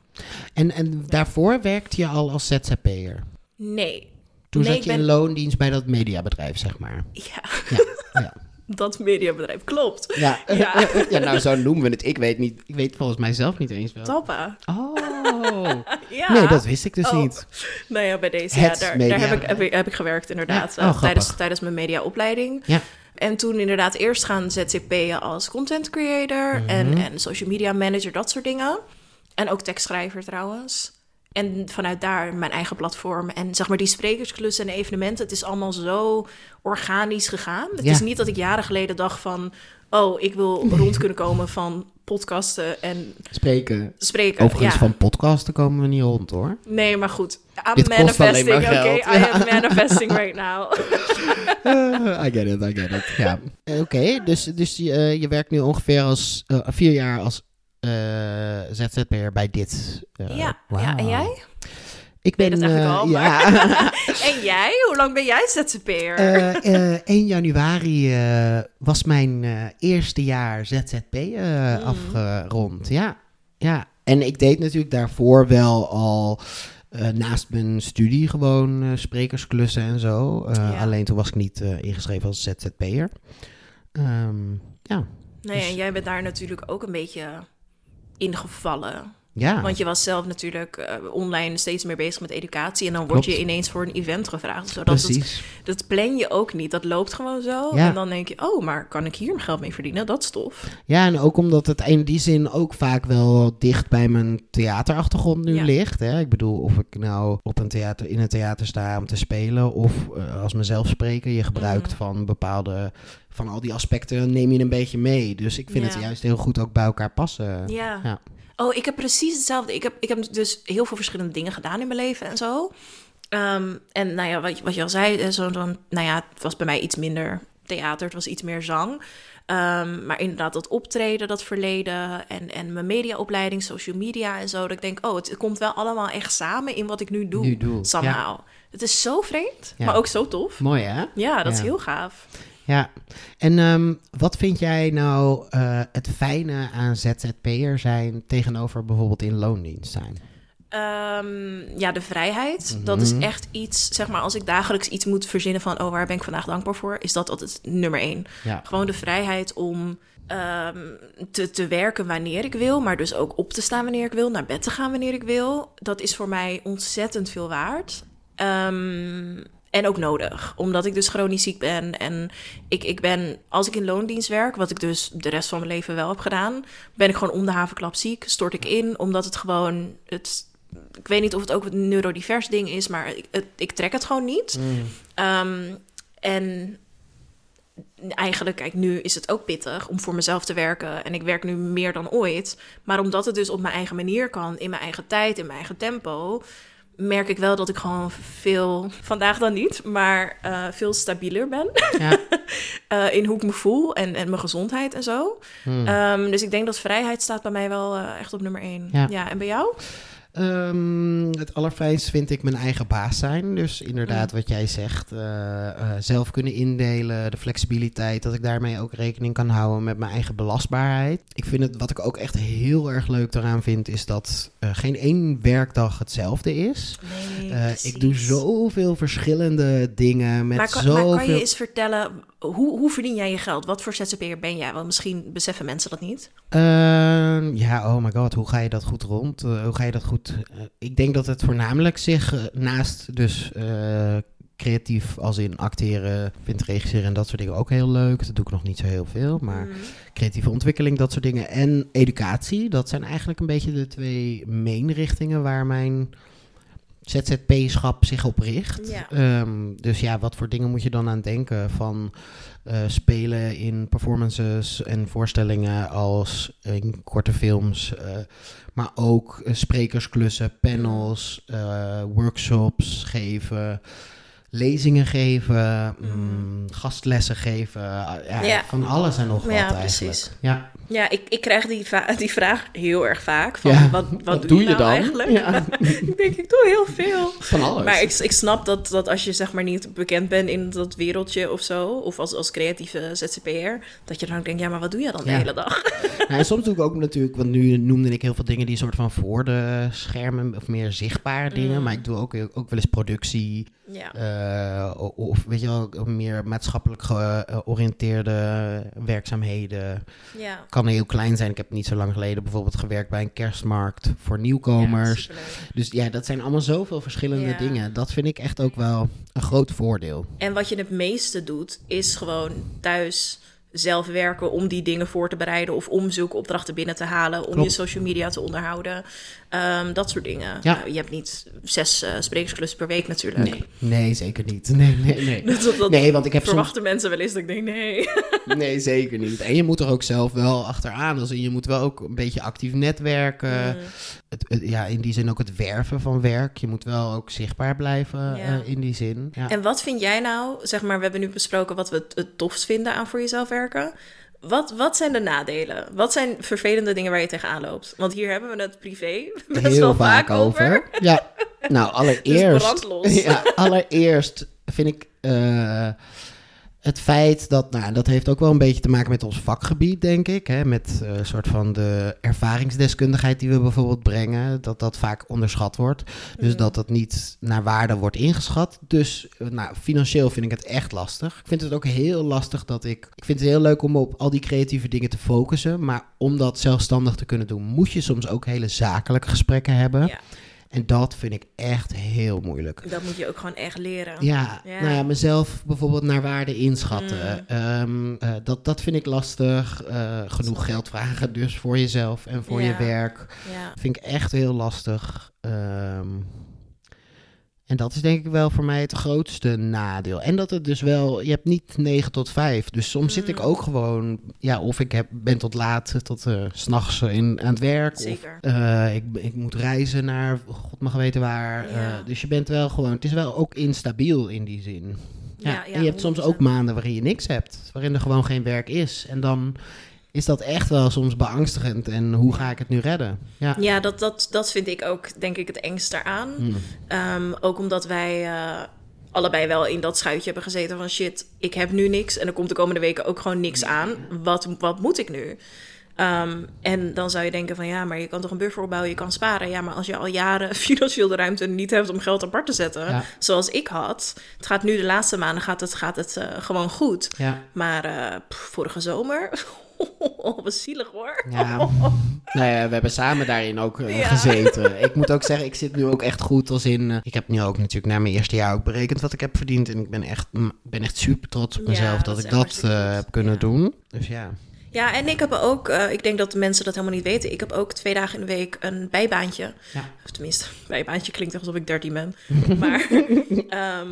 En, en daarvoor werkte je al als ZZP'er? nee. Toen Nee, zat je ben- in loondienst bij dat mediabedrijf, zeg maar. Ja, Ja, ja. dat mediabedrijf, klopt. Ja. Ja. ja, nou zo noemen we het. Ik weet, niet, ik weet volgens mij zelf niet eens wel. Tappa. Oh, Ja. nee, dat wist ik dus Oh. niet. Nou ja, bij deze. Het Ja, daar, media- daar heb, ik, heb, ik, heb ik gewerkt inderdaad. Ja, oh, eh, tijdens, tijdens mijn mediaopleiding. Ja. En toen inderdaad eerst gaan ZZP'en als content creator Mhm. en, en social media manager, dat soort dingen. En ook tekstschrijver trouwens. En vanuit daar mijn eigen platform. En zeg maar die sprekersklussen en evenementen. Het is allemaal zo organisch gegaan. Het Ja. is niet dat ik jaren geleden dacht van... Oh, ik wil rond kunnen komen van podcasten en Spreken. spreken. Overigens, ja. van podcasten komen we niet rond, hoor. Nee, maar goed. I'm Dit manifesting, oké? I am manifesting right now. Eh, I get it, I get it. Ja. Eh, Oké, dus, dus je, eh, je werkt nu ongeveer als eh, vier jaar als ZZP'er bij dit. eh, ja, ja, en jij? Ik ben... eigenlijk eh, al, ja. En jij? Hoe lang ben jij ZZP'er? Eh, eh, 1 januari eh, was mijn eh, eerste jaar ZZP eh, Mm. afgerond. Ja, ja. En ik deed natuurlijk daarvoor wel al eh, naast mijn studie gewoon eh, sprekersklussen en zo. Eh, Ja. Alleen toen was ik niet eh, ingeschreven als ZZP'er. Ehm ja, nee, dus- en jij bent daar natuurlijk ook een beetje ingevallen. Ja. Want je was zelf natuurlijk eh, online steeds meer bezig met educatie. En dan word je ineens voor een event gevraagd. Zo, dat, dat, plan je ook niet. Dat loopt gewoon zo. Ja. En dan denk je, oh, maar kan ik hier mijn geld mee verdienen? Dat is tof. Ja, en ook omdat het in die zin ook vaak wel dicht bij mijn theaterachtergrond nu Ja. ligt. Hè? Ik bedoel, of ik nou op een theater, in een theater sta om te spelen of eh, als mezelf spreken. Je gebruikt Mhm. van bepaalde, van al die aspecten neem je een beetje mee. Dus ik vind Ja. het juist heel goed ook bij elkaar passen. Ja. Ja. Oh, ik heb precies hetzelfde. Ik heb, ik heb dus heel veel verschillende dingen gedaan in mijn leven en zo. Ehm, en nou ja, wat, je- wat je al zei, eh, zo dan, nou ja, het was bij mij iets minder theater, het was iets meer zang. Ehm, maar inderdaad, dat optreden, dat verleden en, en mijn mediaopleiding, social media en zo. Dat ik denk, oh, het komt wel allemaal echt samen in wat ik nu doe. Nu doe. Somehow. Het is zo vreemd, Ja. maar ook zo tof. Mooi hè? Ja, dat is Ja. heel gaaf. Ja, en ehm, wat vind jij nou eh, het fijne aan ZZP'er zijn tegenover bijvoorbeeld in loondienst zijn? Ehm, ja, de vrijheid. Dat is Mhm. echt iets, zeg maar, als ik dagelijks iets moet verzinnen van, oh, waar ben ik vandaag dankbaar voor, is dat altijd nummer één. Ja, Gewoon de vrijheid om ehm, te, te werken wanneer ik wil, maar dus ook op te staan wanneer ik wil, naar bed te gaan wanneer ik wil. Dat is voor mij ontzettend veel waard. Ehm, en ook nodig, omdat ik dus chronisch ziek ben. En ik, ik ben, als ik in loondienst werk, wat ik dus de rest van mijn leven wel heb gedaan, ben ik gewoon om de havenklap ziek. Stort ik in, omdat het gewoon, het, ik weet niet of het ook een neurodivers ding is, maar ik, het, ik trek het gewoon niet. Mm. Ehm, en eigenlijk, kijk, nu is het ook pittig om voor mezelf te werken. En ik werk nu meer dan ooit. Maar omdat het dus op mijn eigen manier kan, in mijn eigen tijd, in mijn eigen tempo, merk ik wel dat ik gewoon veel, vandaag dan niet, maar eh, veel stabieler ben ja. eh, in hoe ik me voel en, en mijn gezondheid en zo. Mm. Ehm, dus ik denk dat vrijheid staat bij mij wel eh, echt op nummer één. Ja. Ja. en bij jou? Ehm, het allerfijnst vind ik mijn eigen baas zijn. Dus inderdaad, Mm. wat jij zegt, eh, eh, zelf kunnen indelen, de flexibiliteit, dat ik daarmee ook rekening kan houden met mijn eigen belastbaarheid. Ik vind het, wat ik ook echt heel erg leuk daaraan vind, is dat eh, geen één werkdag hetzelfde is. Nee, ik doe zoveel verschillende dingen met Maar kan, zoveel... maar kan je eens vertellen, hoe, hoe verdien jij je geld? Wat voor ZZP'er ben jij? Want misschien beseffen mensen dat niet. Ehm, ja, oh my god, hoe ga je dat goed rond? Eh, hoe ga je dat goed? eh, ik denk dat het voornamelijk zich eh, naast dus creatief als in acteren, vind regisseren en dat soort dingen ook heel leuk. Dat doe ik nog niet zo heel veel, maar Mm. creatieve ontwikkeling, dat soort dingen en educatie, dat zijn eigenlijk een beetje de twee main richtingen waar mijn ZZP-schap zich op richt. Ja. Ehm, dus ja, wat voor dingen moet je dan aan denken? Van eh, spelen in performances en voorstellingen als in korte films, eh, maar ook eh, sprekersklussen, panels, workshops geven. Lezingen geven, mm, gastlessen geven, ja, Ja. van alles en nog wat Ja, eigenlijk. precies. Ja. Ja, ik, ik krijg die, va- die vraag heel erg vaak. Van, Ja, wat, wat, doe, je, nou eigenlijk? Ja. ik denk, ik doe heel veel. Van alles. Maar ik, ik snap dat, dat als je zeg maar niet bekend bent in dat wereldje of zo, of als, als creatieve ZZP'er, dat je dan ook denkt, ja, maar wat doe je dan de hele dag? Nou, en soms doe ik ook natuurlijk, want nu noemde ik heel veel dingen die soort van voor de schermen of meer zichtbaar dingen. Mm. Maar ik doe ook, ook wel eens productie. Ja. eh, of weet je wel, meer maatschappelijk georiënteerde werkzaamheden. ja. Kan heel klein zijn. Ik heb niet zo lang geleden bijvoorbeeld gewerkt bij een kerstmarkt voor nieuwkomers. Ja, dus ja, dat zijn allemaal zoveel verschillende Ja. dingen. Dat vind ik echt ook wel een groot voordeel. En wat je het meeste doet, is gewoon thuis zelf werken om die dingen voor te bereiden of om zulke opdrachten binnen te halen, om Klopt. je social media te onderhouden, Ehm, dat soort dingen. Ja. Nou, je hebt niet zes sprekersklussen per week natuurlijk. Nee, nee, zeker niet. Nee, nee, nee. Dat, dat, dat Nee, want ik heb soms verwachten mensen wel eens dat ik denk, nee. Nee, zeker niet. En je moet er ook zelf wel achteraan. Dus je moet wel ook een beetje actief netwerken. Mm. Het, het- ja, in die zin ook het werven van werk. Je moet wel ook zichtbaar blijven Ja. eh, in die zin. Ja. En wat vind jij nou, zeg maar, we hebben nu besproken wat we het, het tofst vinden aan voor jezelf werken. Wat, wat zijn de nadelen? Wat zijn vervelende dingen waar je tegenaan loopt? Want hier hebben we het privé best Heel wel vaak over. Ja, nou allereerst. brandlos. Ja, allereerst vind ik eh, het feit dat, nou, dat heeft ook wel een beetje te maken met ons vakgebied, denk ik. Hè, met eh, een soort van de ervaringsdeskundigheid die we bijvoorbeeld brengen, dat dat vaak onderschat wordt. Dus Mm. dat dat niet naar waarde wordt ingeschat. Dus eh, nou, financieel vind ik het echt lastig. Ik vind het ook heel lastig dat ik. Ik vind het heel leuk om op al die creatieve dingen te focussen. Maar om dat zelfstandig te kunnen doen, moet je soms ook hele zakelijke gesprekken hebben. Ja. En dat vind ik echt heel moeilijk. Dat moet je ook gewoon echt leren. Ja, Ja. nou ja, mezelf bijvoorbeeld naar waarde inschatten. Mm. Ehm, eh, dat, dat vind ik lastig. Eh, genoeg geld vragen dus voor jezelf en voor je werk. Ja. Vind ik echt heel lastig. Ehm, en dat is denk ik wel voor mij het grootste nadeel. En dat het dus wel, je hebt niet 9 tot 5. Dus soms zit ik Mm. ook gewoon, ja, of ik heb, ben tot laat, tot eh, s s'nachts in aan het werk. Zeker. Of eh, ik, ik moet reizen naar god mag weten waar. Ja. Dus je bent wel gewoon, het is wel ook instabiel in die zin. Ja, Ja, ja, en je hebt soms 100%. ook maanden waarin je niks hebt, waarin er gewoon geen werk is. En dan is dat echt wel soms beangstigend. En hoe ga ik het nu redden? Ja. Ja, dat, dat, dat vind ik ook, denk ik, het engste aan. Mm. Ook omdat wij eh, allebei wel in dat schuitje hebben gezeten van shit, ik heb nu niks en er komt de komende weken ook gewoon niks aan. Wat, wat moet ik nu? Ehm, en dan zou je denken van ja, maar je kan toch een buffer opbouwen, je kan sparen. Ja, maar als je al jaren financieel de ruimte niet hebt om geld apart te zetten, Ja. zoals ik had. Het gaat nu de laatste maanden gaat het, gaat het eh, gewoon goed. Ja. Maar eh, pff, vorige zomer, wat zielig hoor. Ja, nou ja, we hebben samen daarin ook eh, Ja. gezeten. Ik moet ook zeggen, ik zit nu ook echt goed als in... eh, ik heb nu ook natuurlijk na mijn eerste jaar ook berekend wat ik heb verdiend. En ik ben echt, mm, ben echt super trots op Ja, mezelf dat ik dat eh, heb kunnen Ja. doen. Dus ja. Ja, en ik heb ook, ik denk dat de mensen dat helemaal niet weten. Ik heb ook twee dagen in de week een bijbaantje. Ja. Of tenminste, bijbaantje klinkt alsof ik 13 ben. maar ehm,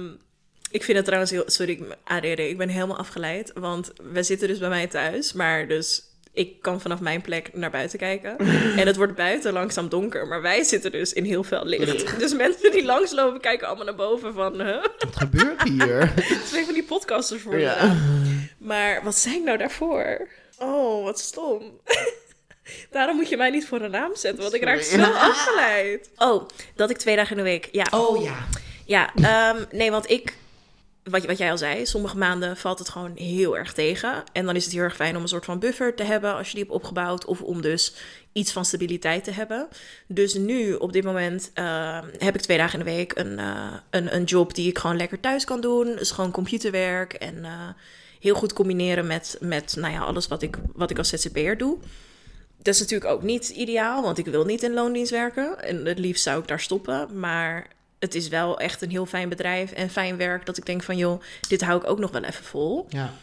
ik vind het trouwens heel. Sorry, ik- ADD, ik ben helemaal afgeleid. Want we zitten dus bij mij thuis. Maar dus ik kan vanaf mijn plek naar buiten kijken. en het wordt buiten langzaam donker. Maar wij zitten dus in heel veel licht. Dus mensen die langslopen kijken allemaal naar boven van... Huh? Wat gebeurt hier? Twee van die podcasters voor ja. me. Maar wat ik nou daarvoor? Oh, wat stom. Daarom moet je mij niet voor een raam zetten, want ik raak zo afgeleid. Oh, dat ik twee dagen in de week. Ja, Oh ja. ja ehm, nee, want ik, wat, wat jij al zei, sommige maanden valt het gewoon heel erg tegen. En dan is het heel erg fijn om een soort van buffer te hebben als je die hebt opgebouwd. Of om dus iets van stabiliteit te hebben. Dus nu, op dit moment, ehm, heb ik twee dagen in de week een, eh, een, een job die ik gewoon lekker thuis kan doen. Dus gewoon computerwerk en eh, heel goed combineren met, met nou ja, alles wat ik, wat ik als ZZP'er doe. Dat is natuurlijk ook niet ideaal, want ik wil niet in loondienst werken. En het liefst zou ik daar stoppen. Maar het is wel echt een heel fijn bedrijf en fijn werk. Dat ik denk van, joh, dit hou ik ook nog wel even vol. Ja.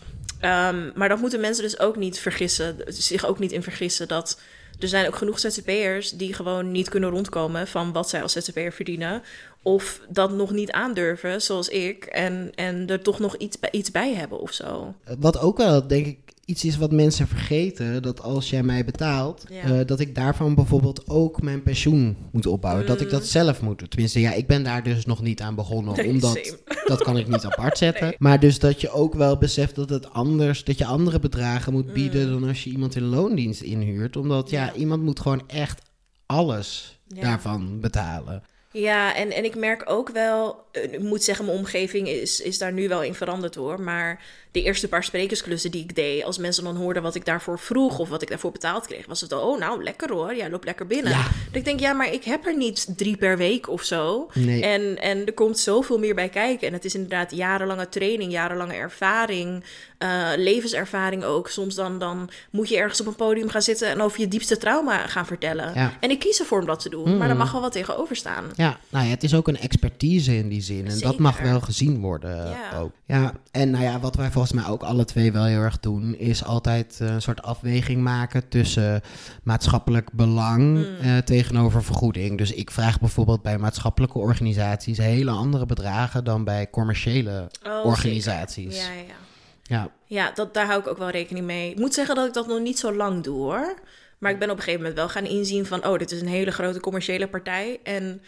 Ehm, maar dat moeten mensen dus ook niet vergissen, zich ook niet in vergissen dat er zijn ook genoeg ZZP'ers die gewoon niet kunnen rondkomen van wat zij als ZZP'er verdienen. Of dat nog niet aandurven, zoals ik, en, en er toch nog iets bij, iets bij hebben of zo. Wat ook wel, denk ik, iets is wat mensen vergeten. Dat als jij mij betaalt, Ja. eh, dat ik daarvan bijvoorbeeld ook mijn pensioen moet opbouwen. Dat ik dat zelf moet doen. Tenminste, ja, ik ben daar dus nog niet aan begonnen. Mm. Nee, omdat same. dat kan ik niet apart zetten. Nee. Maar dus dat je ook wel beseft dat het anders, dat je andere bedragen moet bieden Mm. dan als je iemand in loondienst inhuurt. Omdat ja, Ja. iemand moet gewoon echt alles Ja. daarvan betalen. Ja, en, en ik merk ook wel, eh, ik moet zeggen, mijn omgeving is, is daar nu wel in veranderd hoor. Maar de eerste paar sprekersklussen die ik deed, als mensen dan hoorden wat ik daarvoor vroeg of wat ik daarvoor betaald kreeg, was het al, oh nou, lekker hoor, jij loopt lekker binnen. Ja. Ik denk, ja, maar ik heb er niet drie per week of zo. Nee. En, en er komt zoveel meer bij kijken. En het is inderdaad jarenlange training, jarenlange ervaring, eh, levenservaring ook. Soms dan, dan moet je ergens op een podium gaan zitten en over je diepste trauma gaan vertellen. Ja. En ik kies ervoor om dat te doen, maar er mag wel wat tegenover staan. Ja, nou ja, het is ook een expertise in die zin. En dat mag wel gezien worden Ja. ook. Ja, en nou ja, wat wij volgens mij ook alle twee wel heel erg doen, is altijd eh, een soort afweging maken tussen maatschappelijk belang Mm. eh, tegenover vergoeding. Dus ik vraag bijvoorbeeld bij maatschappelijke organisaties hele andere bedragen dan bij commerciële Oh, organisaties. zeker. Ja, ja. Ja. Ja, dat, daar hou ik ook wel rekening mee. Ik moet zeggen dat ik dat nog niet zo lang doe hoor. Maar ik ben op een gegeven moment wel gaan inzien van... oh, dit is een hele grote commerciële partij. En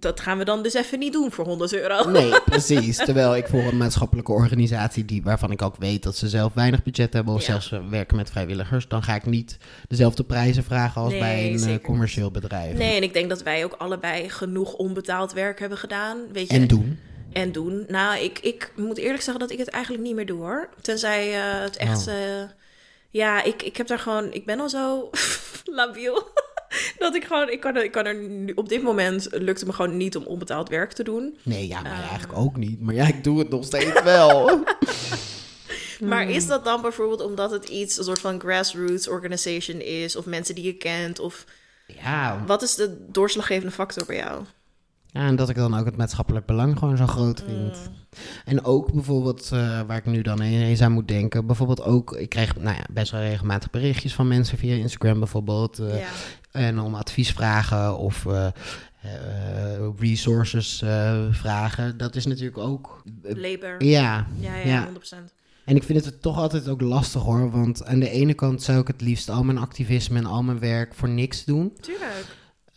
dat gaan we dan dus even niet doen voor 100 euro. Nee, precies. Terwijl ik voor een maatschappelijke organisatie die, waarvan ik ook weet dat ze zelf weinig budget hebben of Ja. zelfs eh, werken met vrijwilligers, dan ga ik niet dezelfde prijzen vragen als Nee, bij een eh, zeker commercieel bedrijf. Nee, en ik denk dat wij ook allebei genoeg onbetaald werk hebben gedaan. Weet je? En doen. En doen. Nou, ik, ik moet eerlijk zeggen dat ik het eigenlijk niet meer doe hoor. Tenzij eh, het echt... Oh. ja, ik, ik heb daar gewoon... Ik ben al zo labiel. dat ik gewoon... Ik kan, er, ik kan er nu... Op dit moment lukt het me gewoon niet om onbetaald werk te doen. Nee, ja, maar Ah. eigenlijk ook niet. Maar ja, ik doe het nog steeds wel. Maar is dat dan bijvoorbeeld omdat het iets... Een soort van grassroots organization is? Of mensen die je kent? Of ja, wat is de doorslaggevende factor bij jou? Ja, en dat ik dan ook het maatschappelijk belang gewoon zo groot vind. Mm. En ook bijvoorbeeld, eh, waar ik nu dan ineens aan moet denken, bijvoorbeeld ook, ik krijg nou ja, best wel regelmatig berichtjes van mensen via Instagram bijvoorbeeld. eh, ja. En om advies vragen of eh, resources vragen. Dat is natuurlijk ook. Labor. ja, Ja, ja, ja. 100%. en ik vind het toch altijd ook lastig hoor. Want aan de ene kant zou ik het liefst al mijn activisme en al mijn werk voor niks doen. Tuurlijk.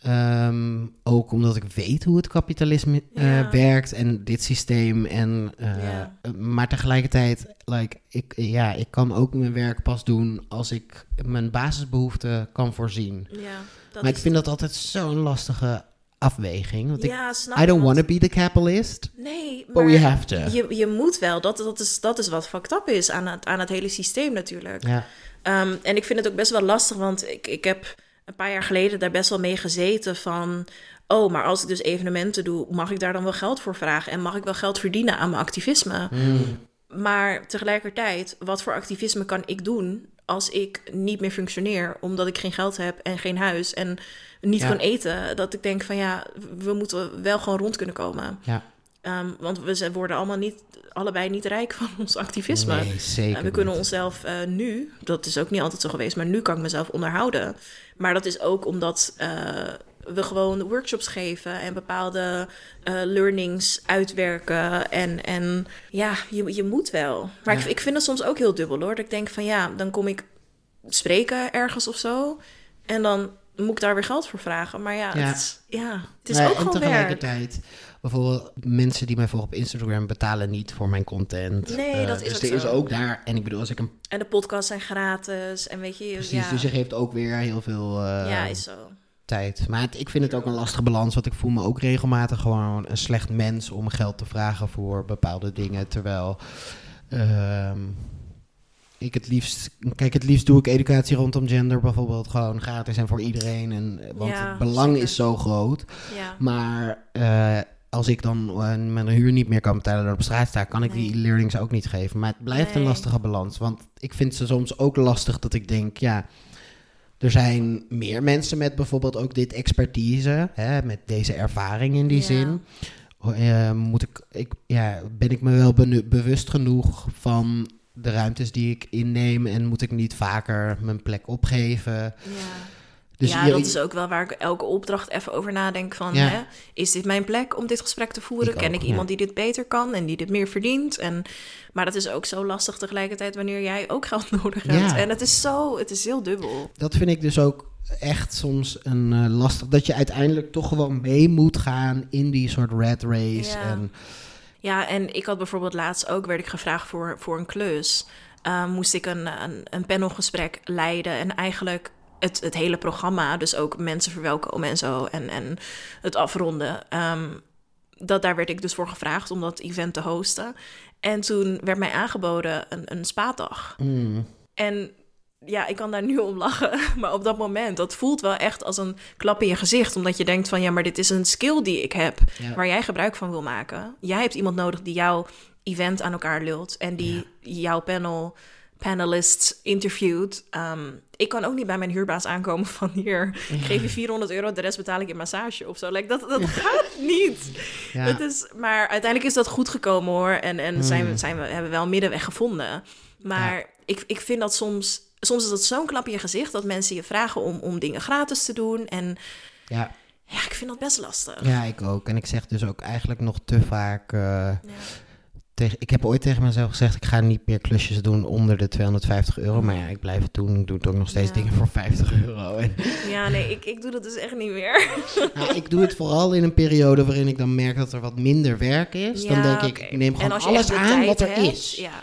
Ehm, ook omdat ik weet hoe het kapitalisme eh, werkt en dit systeem. En, eh, Ja. Maar tegelijkertijd, like, ik, ja, ik kan ook mijn werk pas doen als ik mijn basisbehoeften kan voorzien. Ja, maar ik vind dat altijd zo'n lastige afweging. Want Ja, snap ik, I don't want- to be the capitalist, Nee, but maar we have to. je, je moet wel. Dat, dat, is, dat is wat fucked up is aan het, aan het hele systeem natuurlijk. Ja, Ehm, en ik vind het ook best wel lastig, want ik, ik heb een paar jaar geleden daar best wel mee gezeten van... Oh, maar als ik dus evenementen doe, mag ik daar dan wel geld voor vragen? En mag ik wel geld verdienen aan mijn activisme? Mm. Maar tegelijkertijd, wat voor activisme kan ik doen als ik niet meer functioneer, omdat ik geen geld heb en geen huis en niet Ja. kan eten? Dat ik denk van ja, we moeten wel gewoon rond kunnen komen. ja. Ehm, want we worden allemaal niet, allebei niet rijk van ons activisme. Nee, zeker En we kunnen niet. onszelf eh, nu, dat is ook niet altijd zo geweest, maar nu kan ik mezelf onderhouden. Maar dat is ook omdat eh, we gewoon workshops geven en bepaalde eh, learnings uitwerken. En, en ja, je, je moet wel. Maar ik, Ja. ik vind het soms ook heel dubbel hoor. Dat ik denk van ja, dan kom ik spreken ergens of zo. En dan moet ik daar weer geld voor vragen. Maar ja, Ja. het is, ja, het is ook gewoon werk. tegelijkertijd, bijvoorbeeld mensen die mij volgen op Instagram betalen niet voor mijn content. Nee, Eh, dat is dus ook er is zo. ook daar, en ik bedoel, als ik een En de podcasts zijn gratis. En weet je, precies, ja, dus je geeft ook weer heel veel eh, ja, is zo. tijd. Maar het- ik vind het ook een lastige balans, want ik voel me ook regelmatig gewoon een slecht mens om geld te vragen voor bepaalde dingen, terwijl ehm, ik het liefst, kijk, het liefst doe ik educatie rondom gender bijvoorbeeld gewoon gratis en voor iedereen, en, want Ja, het belang zeker. is zo groot. Ja. Maar eh, als ik dan eh, mijn huur niet meer kan betalen en op straat sta, kan ik Nee. die learnings ook niet geven. Maar het blijft een lastige balans. Want ik vind ze soms ook lastig dat ik denk, ja, er zijn meer mensen met bijvoorbeeld ook dit expertise, hè, met deze ervaring in die Ja. zin. Eh, moet ik, ik, ja, ben ik me wel bewust genoeg van de ruimtes die ik inneem en moet ik niet vaker mijn plek opgeven? Ja. Dus ja, je- dat is ook wel waar ik elke opdracht even over nadenk van... Ja. Hè, is dit mijn plek om dit gesprek te voeren? Ik Ken ook, ik ja. iemand die dit beter kan en die dit meer verdient? En, maar dat is ook zo lastig tegelijkertijd wanneer jij ook geld nodig hebt. Ja. En het is zo, het is heel dubbel. dat vind ik dus ook echt soms een eh, lastig. Dat je uiteindelijk toch gewoon mee moet gaan in die soort red race. Ja. En Ja, en ik had bijvoorbeeld laatst ook, werd ik gevraagd voor, voor een klus. Eh, moest ik een, een, een panelgesprek leiden en eigenlijk het, het hele programma, dus ook mensen verwelkomen en zo en, en het afronden. Ehm, dat, daar werd ik dus voor gevraagd om dat event te hosten. En toen werd mij aangeboden een, een spaatdag. mm, En ja, ik kan daar nu om lachen. Maar op dat moment, dat voelt wel echt als een klap in je gezicht. Omdat je denkt van, ja, maar dit is een skill die ik heb. Ja. Waar jij gebruik van wil maken. Jij hebt iemand nodig die jouw event aan elkaar lult. En die jouw panel, panelists interviewt. Ehm, ik kan ook niet bij mijn huurbaas aankomen van hier. Ik geef je 400 euro, de rest betaal ik in massage of zo. Like, dat, dat gaat niet. ja. Het is, maar uiteindelijk is dat goed gekomen hoor. En, en zijn, Hmm. we, zijn we, hebben we wel middenweg gevonden. Maar ik, ik vind dat soms... Soms is dat zo'n klap in je gezicht... dat mensen je vragen om, om dingen gratis te doen. En ja, ja, ik vind dat best lastig. ja, ik ook. En ik zeg dus ook eigenlijk nog te vaak. eh, Ja. Tegen, ik heb ooit tegen mezelf gezegd: ik ga niet meer klusjes doen onder de 250 euro. Maar ja, ik blijf het doen. Ik doe ook nog steeds Ja. dingen voor 50 euro. En, Ja, nee, ik, ik doe dat dus echt niet meer. nou, ik doe het vooral in een periode waarin ik dan merk dat er wat minder werk is. dan denk ik: ik neem gewoon alles aan wat er hebt, is. Ja.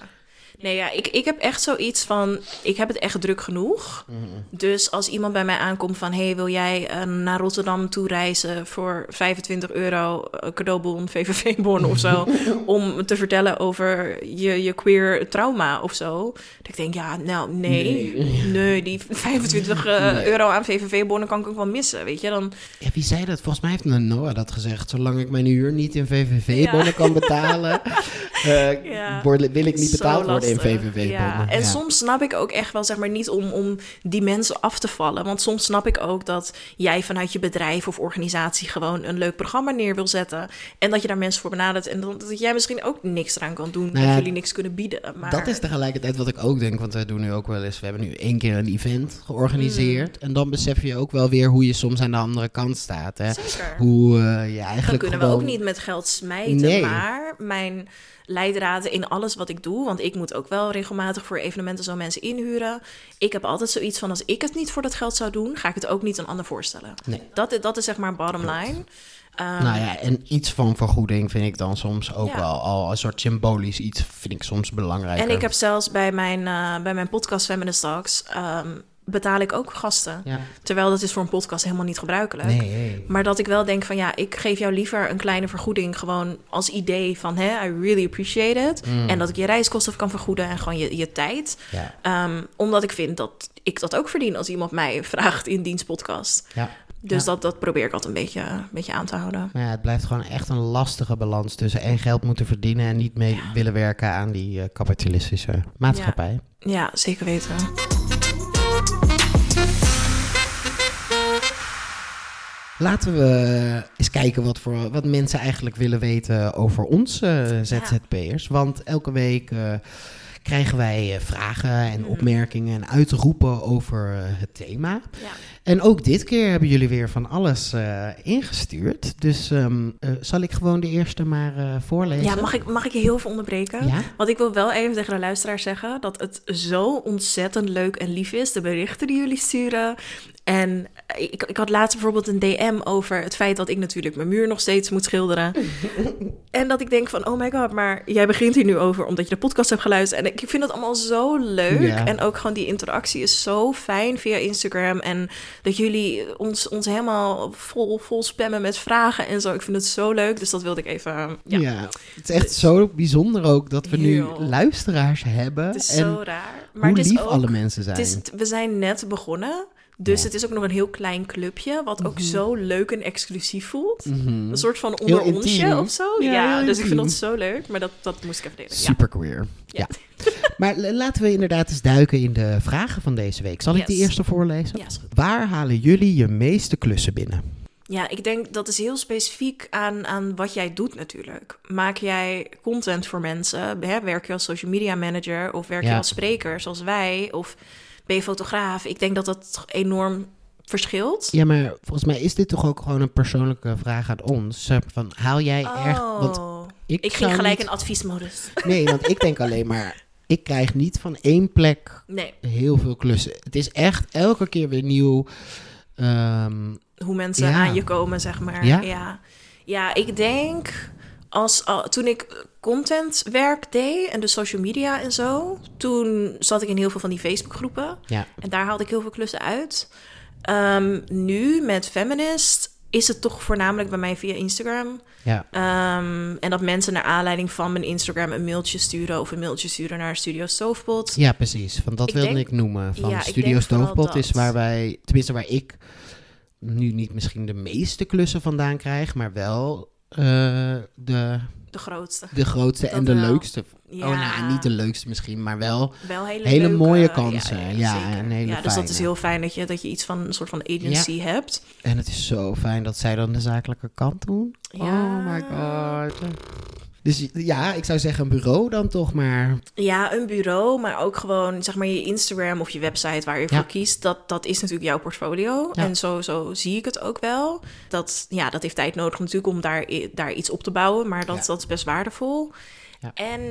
Nee, ja, ik, ik heb echt zoiets van... Ik heb het echt druk genoeg. Mhm. Dus als iemand bij mij aankomt van... hey, wil jij eh, naar Rotterdam toe reizen voor 25 euro eh, cadeaubon, VVV-bon of zo... om te vertellen over je, je queer trauma of zo. Dat ik denk, ja, nou, nee. Nee, die 25 eh, Nee. euro aan VVV-bonnen kan ik ook wel missen, weet je. Dan, Ja, wie zei dat? Volgens mij heeft Noah dat gezegd. Zolang ik mijn huur niet in VVV-bonnen kan betalen, eh, Ja. word- wil ik niet betaald worden in. VVV-bonnen. Ja, en soms snap ik ook echt wel, zeg maar, niet om, om die mensen af te vallen. Want soms snap ik ook dat jij vanuit je bedrijf of organisatie gewoon een leuk programma neer wil zetten. En dat je daar mensen voor benadert. En dan, dat jij misschien ook niks eraan kan doen. Nou ja, dat jullie niks kunnen bieden. Maar Dat is tegelijkertijd wat ik ook denk, want we doen nu ook wel eens, we hebben nu één keer een event georganiseerd. Mm. En dan besef je ook wel weer hoe je soms aan de andere kant staat. Hè? Zeker. Hoe eh, je Dan eigenlijk kunnen gewoon... we ook niet met geld smijten. Nee. Maar mijn leidraden in alles wat ik doe. Want ik moet ook wel regelmatig voor evenementen zo mensen inhuren. Ik heb altijd zoiets van: als ik het niet voor dat geld zou doen, ga ik het ook niet een ander voorstellen. Nee. Dat, dat is zeg maar bottom line. Ehm, Nou ja, en iets van vergoeding vind ik dan soms ook Ja. wel al een soort symbolisch iets, vind ik soms belangrijk. en ik heb zelfs bij mijn, eh, bij mijn podcast Feminist Talks ehm, betaal ik ook gasten. Ja. Terwijl dat is voor een podcast helemaal niet gebruikelijk. Nee, nee. Maar dat ik wel denk van ja, ik geef jou liever een kleine vergoeding. Gewoon als idee van hè, I really appreciate it. Mm. En dat ik je reiskosten kan vergoeden en gewoon je, je tijd. Ja. Ehm, omdat ik vind dat ik dat ook verdien als iemand mij vraagt in dienstpodcast. Ja. Dus Ja. dat, dat probeer ik altijd een beetje, een beetje aan te houden. Maar ja, het blijft gewoon echt een lastige balans tussen en geld moeten verdienen en niet mee willen werken aan die eh, kapitalistische maatschappij. Ja, zeker weten. Laten we eens kijken wat, voor, wat mensen eigenlijk willen weten over ons eh, ZZP'ers. Want elke week eh, krijgen wij eh, vragen en Mhm. opmerkingen en uitroepen over het thema. Ja. En ook dit keer hebben jullie weer van alles ingestuurd. Dus ehm, eh, zal ik gewoon de eerste maar voorlezen? Ja, mag ik, mag ik je heel veel onderbreken? Ja? Want ik wil wel even tegen de luisteraar zeggen dat het zo ontzettend leuk en lief is. De berichten die jullie sturen. En ik, ik had laatst bijvoorbeeld een DM over het feit dat ik natuurlijk mijn muur nog steeds moet schilderen. en dat ik denk van, oh my god, maar jij begint hier nu over omdat je de podcast hebt geluisterd. En ik vind het allemaal zo leuk. Ja. En ook gewoon die interactie is zo fijn via Instagram. En dat jullie ons, ons helemaal vol, vol spammen met vragen en zo. Ik vind het zo leuk, dus dat wilde ik even... Ja. Ja, het is echt zo bijzonder ook dat we nu Heel. luisteraars hebben. het is en zo raar. Maar hoe het is lief ook, alle mensen zijn. Het is, we zijn net begonnen. Dus Ja. Mhm. het is ook nog een heel klein clubje, wat ook zo leuk en exclusief voelt. Mhm. Een soort van onder onsje of zo. Ja, dus ik vind dat zo leuk. Maar dat, dat moest ik even delen. Ja. Super queer. Ja. maar laten we inderdaad eens duiken in de vragen van deze week. Zal ik die eerste voorlezen? Waar halen jullie je meeste klussen binnen? ja, ik denk dat is heel specifiek aan, aan wat jij doet natuurlijk. Maak jij content voor mensen? Hè? Werk je als social media manager? Of werk je als spreker zoals wij? Of ben je fotograaf? Ik denk dat dat enorm verschilt. Ja, maar volgens mij is dit toch ook gewoon een persoonlijke vraag aan ons. Van, haal jij erg... Want Oh, ik, ik ging gelijk niet- in adviesmodus. Nee, want ik denk alleen maar... Ik krijg niet van één plek Nee, heel veel klussen. Het is echt elke keer weer nieuw. Ehm, hoe mensen Ja. aan je komen, zeg maar. Ja? Ja, ja. ik denk als al- toen ik contentwerk deed en de social media en zo, toen zat ik in heel veel van die Facebookgroepen ja, en daar haalde ik heel veel klussen uit. Ehm, nu met Feminist is het toch voornamelijk bij mij via Instagram. ja. Ehm, en dat mensen naar aanleiding van mijn Instagram een mailtje sturen of een mailtje sturen naar Studio Stoofpot. Ja, precies. Van dat Ik wilde denk- ik noemen. Van Ja, Studio Stoofpot is waar wij, tenminste waar ik nu niet misschien de meeste klussen vandaan krijg, maar wel eh, de, De grootste. de grootste en de wel. leukste. Ja. Oh, nou, niet de leukste misschien, maar wel. wel hele, Hele leuke- mooie kansen. Ja, zeker. en hele ja, dus dat is heel fijn dat je, dat je iets van een soort van agency hebt. En het is zo fijn dat zij dan de zakelijke kant doen. Ja. Oh my god. Dus ja, ik zou zeggen een bureau dan toch maar. Ja, een bureau, maar ook gewoon zeg maar je Instagram of je website waar je Ja. voor kiest. Dat, dat is natuurlijk jouw portfolio. Ja. En zo, zo zie ik het ook wel. Dat, ja, dat heeft tijd nodig natuurlijk om daar, daar iets op te bouwen. Maar dat, Ja. dat is best waardevol. Ja. En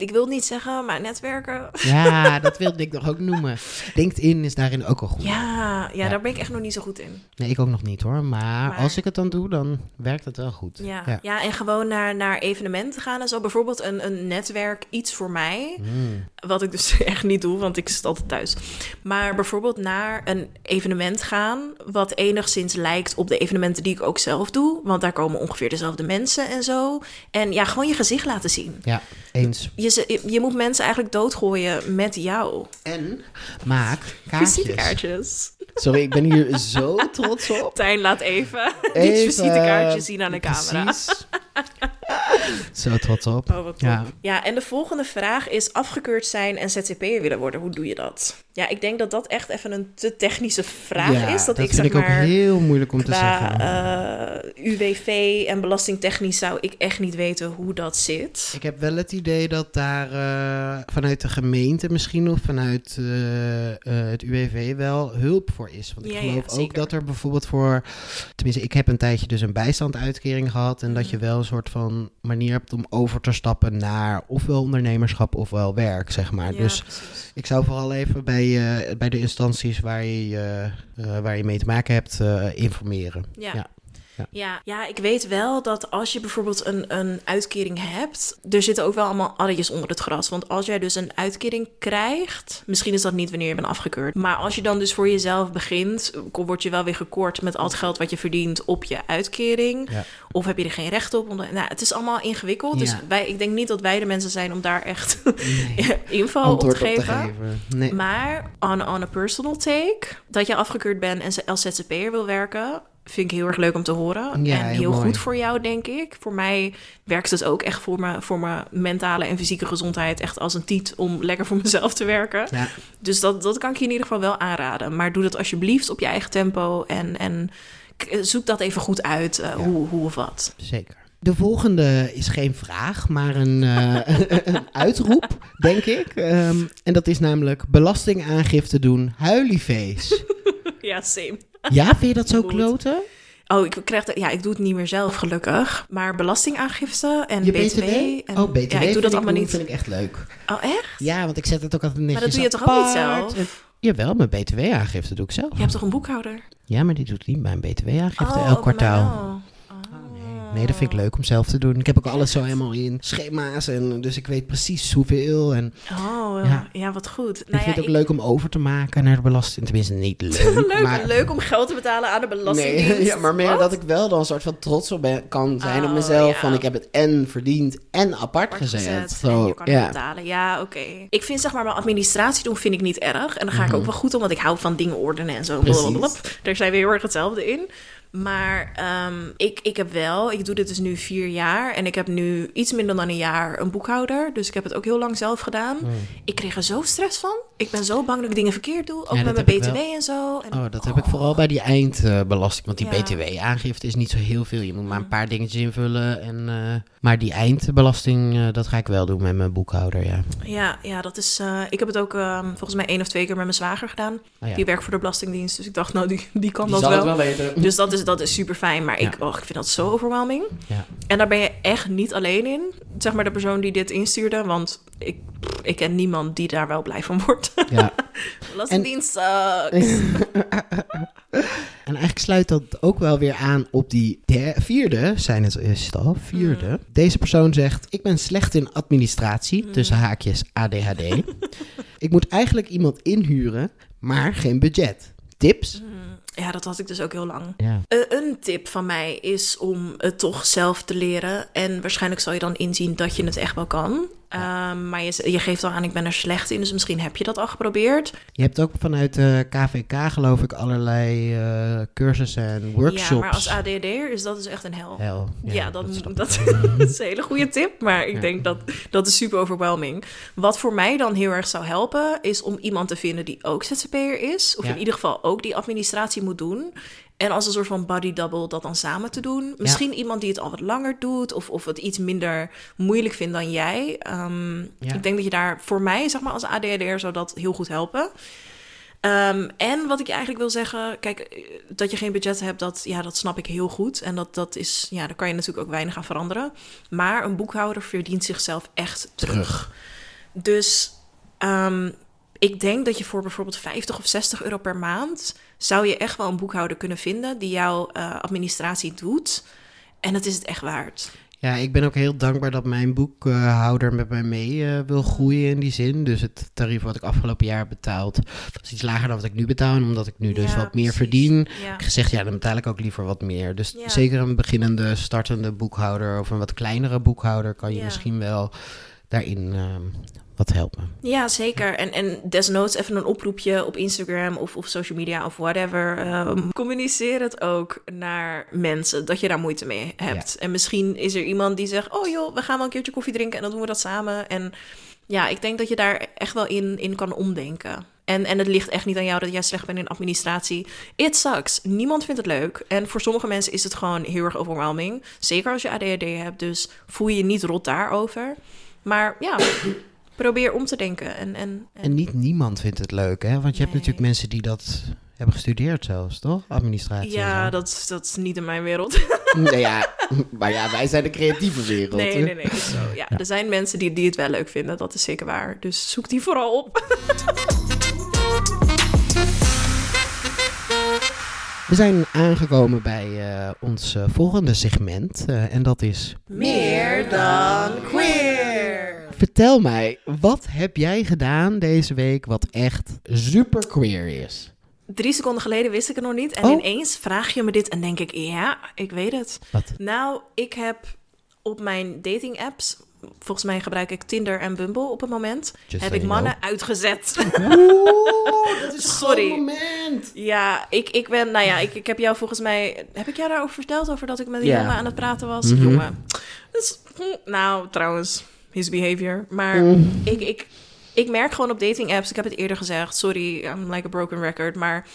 ik wil het niet zeggen, maar netwerken. Ja, dat wilde ik nog ook noemen. LinkedIn is daarin ook al goed. Ja, ja, Ja. daar ben ik echt nog niet zo goed in. Nee, ik ook nog niet hoor. Maar, Maar- als ik het dan doe, dan werkt het wel goed. Ja, Ja. ja. en gewoon naar, naar evenementen gaan en zo. Bijvoorbeeld een, een netwerk, iets voor mij. Mm. Wat ik dus echt niet doe, want ik zit altijd thuis. Maar bijvoorbeeld naar een evenement gaan... wat enigszins lijkt op de evenementen die ik ook zelf doe. Want daar komen ongeveer dezelfde mensen en zo. En ja, gewoon je gezicht laten zien. Ja, eens. Je, ze- je moet mensen eigenlijk doodgooien met jou. En maak kaartjes. Visitekaartjes. Sorry, ik ben hier zo trots op. Tijn, laat even, die Even, visitekaartjes zien aan de camera. Zo trots op. Oh, wat top. Ja. Ja. en de volgende vraag is afgekeurd zijn en ZZP'er willen worden. Hoe doe je dat? Ja, ik denk dat dat echt even een te technische vraag Ja, is. Dat, ik vind zeg ik ook heel moeilijk om te zeggen. eh, UWV en belastingtechnisch zou ik echt niet weten hoe dat zit. Ik heb wel het idee dat daar eh, vanuit de gemeente misschien of vanuit eh, het UWV wel hulp voor is. Want ik Ja, ja, geloof ook dat er bijvoorbeeld voor, tenminste ik heb een tijdje dus een bijstandsuitkering gehad en dat je Mhm. wel een soort van manier hebt om over te stappen naar ofwel ondernemerschap ofwel werk, zeg maar. Ja, dus precies. ik zou vooral even bij, eh, bij de instanties waar je, eh, eh, waar je mee te maken hebt informeren. Ja. Ja. Ja. Ja. Ja. ik weet wel dat als je bijvoorbeeld een, een uitkering hebt, er zitten ook wel allemaal addertjes onder het gras. Want als jij dus een uitkering krijgt, misschien is dat niet wanneer je bent afgekeurd, maar als je dan dus voor jezelf begint, word je wel weer gekort met al het geld wat je verdient op je uitkering. Ja. Of heb je er geen recht op? Nou, het is allemaal ingewikkeld. Dus wij, ik denk niet dat wij de mensen zijn om daar echt Nee. info Antwoord op te geven. Nee. Maar on, on a personal take, dat je afgekeurd bent en als ZZP'er wil werken, vind ik heel erg leuk om te horen. Ja, en heel heel mooi. goed voor jou, denk ik. Voor mij werkt het ook echt voor mijn, voor mijn mentale en fysieke gezondheid echt als een tiet om lekker voor mezelf te werken. Ja. Dus dat, dat kan ik je in ieder geval wel aanraden. Maar doe dat alsjeblieft op je eigen tempo en, en zoek dat even goed uit, eh, hoe, hoe of wat. Zeker. De volgende is geen vraag, maar een, eh, een uitroep, denk ik. Ehm, en dat is namelijk belastingaangifte doen, huiliefeest. Ja, same. Ja, vind je dat zo kloten? Oh, ik krijg dat, ja, ik doe het niet meer zelf, gelukkig. Maar belastingaangifte en Je BTW. En, oh, BTW ja, ik doe dat allemaal niet. vind ik echt leuk. Oh, echt? Ja, want ik zet het ook altijd netjes dat doe je toch ook niet zelf? Jawel, mijn btw-aangifte doe ik zelf. Je hebt toch een boekhouder? Ja, maar die doet niet mijn btw-aangifte Oh, elk kwartaal. Nee, dat vind ik leuk om zelf te doen. Ik heb ook alles zo helemaal in schema's en dus ik weet precies hoeveel. En Oh, Ja. ja, wat goed. ik Nou vind ja, het ook leuk om over te maken naar de belasting. Tenminste, niet leuk. leuk, maar... leuk om geld te betalen aan de belastingdienst. Nee, ja, maar meer Wat? dat ik wel dan een soort van trots op ben, kan zijn op Oh, mezelf. ja. Van ik heb het en verdiend en apart, apart gezet. gezet Zo, en je kan betalen. Ja, oké. Ik vind zeg maar mijn administratie doen vind ik niet erg. En dan ga ik ook wel goed om, want ik hou van dingen ordenen en zo. Mhm. Daar zijn we heel erg hetzelfde in. Maar ehm, ik, ik heb wel, ik doe dit dus nu vier jaar. En ik heb nu iets minder dan een jaar een boekhouder. Dus ik heb het ook heel lang zelf gedaan. Ik kreeg er zo stress van. Ik ben zo bang dat ik dingen verkeerd doe. Ook. Ja, met mijn BTW en zo. En, Oh, dat heb ik vooral bij die eindbelasting. Want die Ja. BTW-aangifte is niet zo heel veel. Je moet maar een paar dingetjes invullen. En, eh, maar die eindbelasting, eh, dat ga ik wel doen met mijn boekhouder, ja. Ja, ja, dat is. eh, ik heb het ook ehm, volgens mij één of twee keer met mijn zwager gedaan. Oh, ja. Die werkt voor de Belastingdienst. Dus ik dacht, nou, die, die kan Die dat zal wel. het wel weten. Dus dat is, dat is super fijn. Maar ik, Ja. oh, ik vind dat zo overwhelming. Ja. En daar ben je echt niet alleen in. Zeg maar de persoon die dit instuurde. Want ik, ik ken niemand die daar wel blij van wordt. ja. Belastingdienst sucks. En eigenlijk sluit dat ook wel weer aan op die der- vierde, zijn het, is het al, vierde. Mm. Deze persoon zegt, ik ben slecht in administratie, Mm. tussen haakjes ADHD. ik moet eigenlijk iemand inhuren, maar geen budget. Tips? Ja, dat had ik dus ook heel lang. Ja. Eh, een tip van mij is om het toch zelf te leren. En waarschijnlijk zal je dan inzien dat je het echt wel kan. Ehm, maar je, je geeft al aan, ik ben er slecht in. Dus misschien heb je dat al geprobeerd. Je hebt ook vanuit de KVK geloof ik allerlei eh, cursussen en workshops. Ja, maar als ADHD'er is dat dus echt een hel. Hel, Ja, dat, is een hele goede tip. Maar ik Ja. denk dat dat is super overwhelming. Wat voor mij dan heel erg zou helpen, is om iemand te vinden die ook ZZP'er is. Of in ieder geval ook die administratie moet doen. En als een soort van body double dat dan samen te doen. Misschien iemand die het al wat langer doet. Of, of het iets minder moeilijk vindt dan jij. Ehm, Ja. Ik denk dat je daar voor mij, zeg maar als ADHD'er, zou dat heel goed helpen. Ehm, en wat ik je eigenlijk wil zeggen, kijk, eh, dat je geen budget hebt, dat, ja, dat snap ik heel goed. En dat, dat is, ja, daar kan je natuurlijk ook weinig aan veranderen. Maar een boekhouder verdient zichzelf echt terug. Terug. Dus ehm, ik denk dat je voor bijvoorbeeld 50 of 60 euro per maand, zou je echt wel een boekhouder kunnen vinden die jouw eh, administratie doet. En dat is het echt waard. Ja, ik ben ook heel dankbaar dat mijn boekhouder met mij mee eh, wil groeien in die zin. Dus het tarief wat ik afgelopen jaar betaald, was iets lager dan wat ik nu betaal. En omdat ik nu dus Ja, wat meer precies. verdien, Ja. heb ik gezegd, ja, dan betaal ik ook liever wat meer. Dus Ja. zeker een beginnende, startende boekhouder of een wat kleinere boekhouder kan je misschien wel daarin ehm, wat helpen. Ja, zeker. En, en desnoods even een oproepje op Instagram of, of social media of whatever. Ehm, communiceer het ook naar mensen dat je daar moeite mee hebt. En misschien is er iemand die zegt: Oh joh, we gaan wel een keertje koffie drinken en dan doen we dat samen. En ja, ik denk dat je daar echt wel in, in kan omdenken. En, en het ligt echt niet aan jou dat jij slecht bent in administratie. It sucks. Niemand vindt het leuk. En voor sommige mensen is het gewoon heel erg overwhelming. Zeker als je ADHD hebt. Dus voel je je niet rot daarover. Maar ja, probeer om te denken. En, en, en- En niet niemand vindt het leuk, hè? Want je hebt natuurlijk mensen die dat hebben gestudeerd zelfs, toch? Administratie. ja, dat, is- dat is niet in mijn wereld. Nee, ja, maar ja, wij zijn de creatieve wereld. Nee, hè? nee, nee. Zo, ja. Er zijn mensen die, die het wel leuk vinden. Dat is zeker waar. Dus zoek die vooral op. We zijn aangekomen bij eh, ons eh, volgende segment. eh, en dat is... Meer dan queer. Vertel mij, wat heb jij gedaan deze week wat echt super queer is? Drie seconden geleden wist ik het nog niet. En Oh. ineens vraag je me dit en denk ik, ja, ik weet het. Wat? Nou, ik heb op mijn dating apps, volgens mij gebruik ik Tinder en Bumble op het moment, Just heb ik mannen uitgezet. Oeh, dat is Sorry. moment. ja, ik, ik ben, nou ja, ik, ik heb jou volgens mij, heb ik jou daarover verteld over dat ik met Ja. jongen aan het praten was? Mhm. Jongen. Dus, hm, nou, trouwens, his behavior. Maar Mm. ik, ik, ik merk gewoon op dating apps, ik heb het eerder gezegd, sorry, I'm like a broken record, maar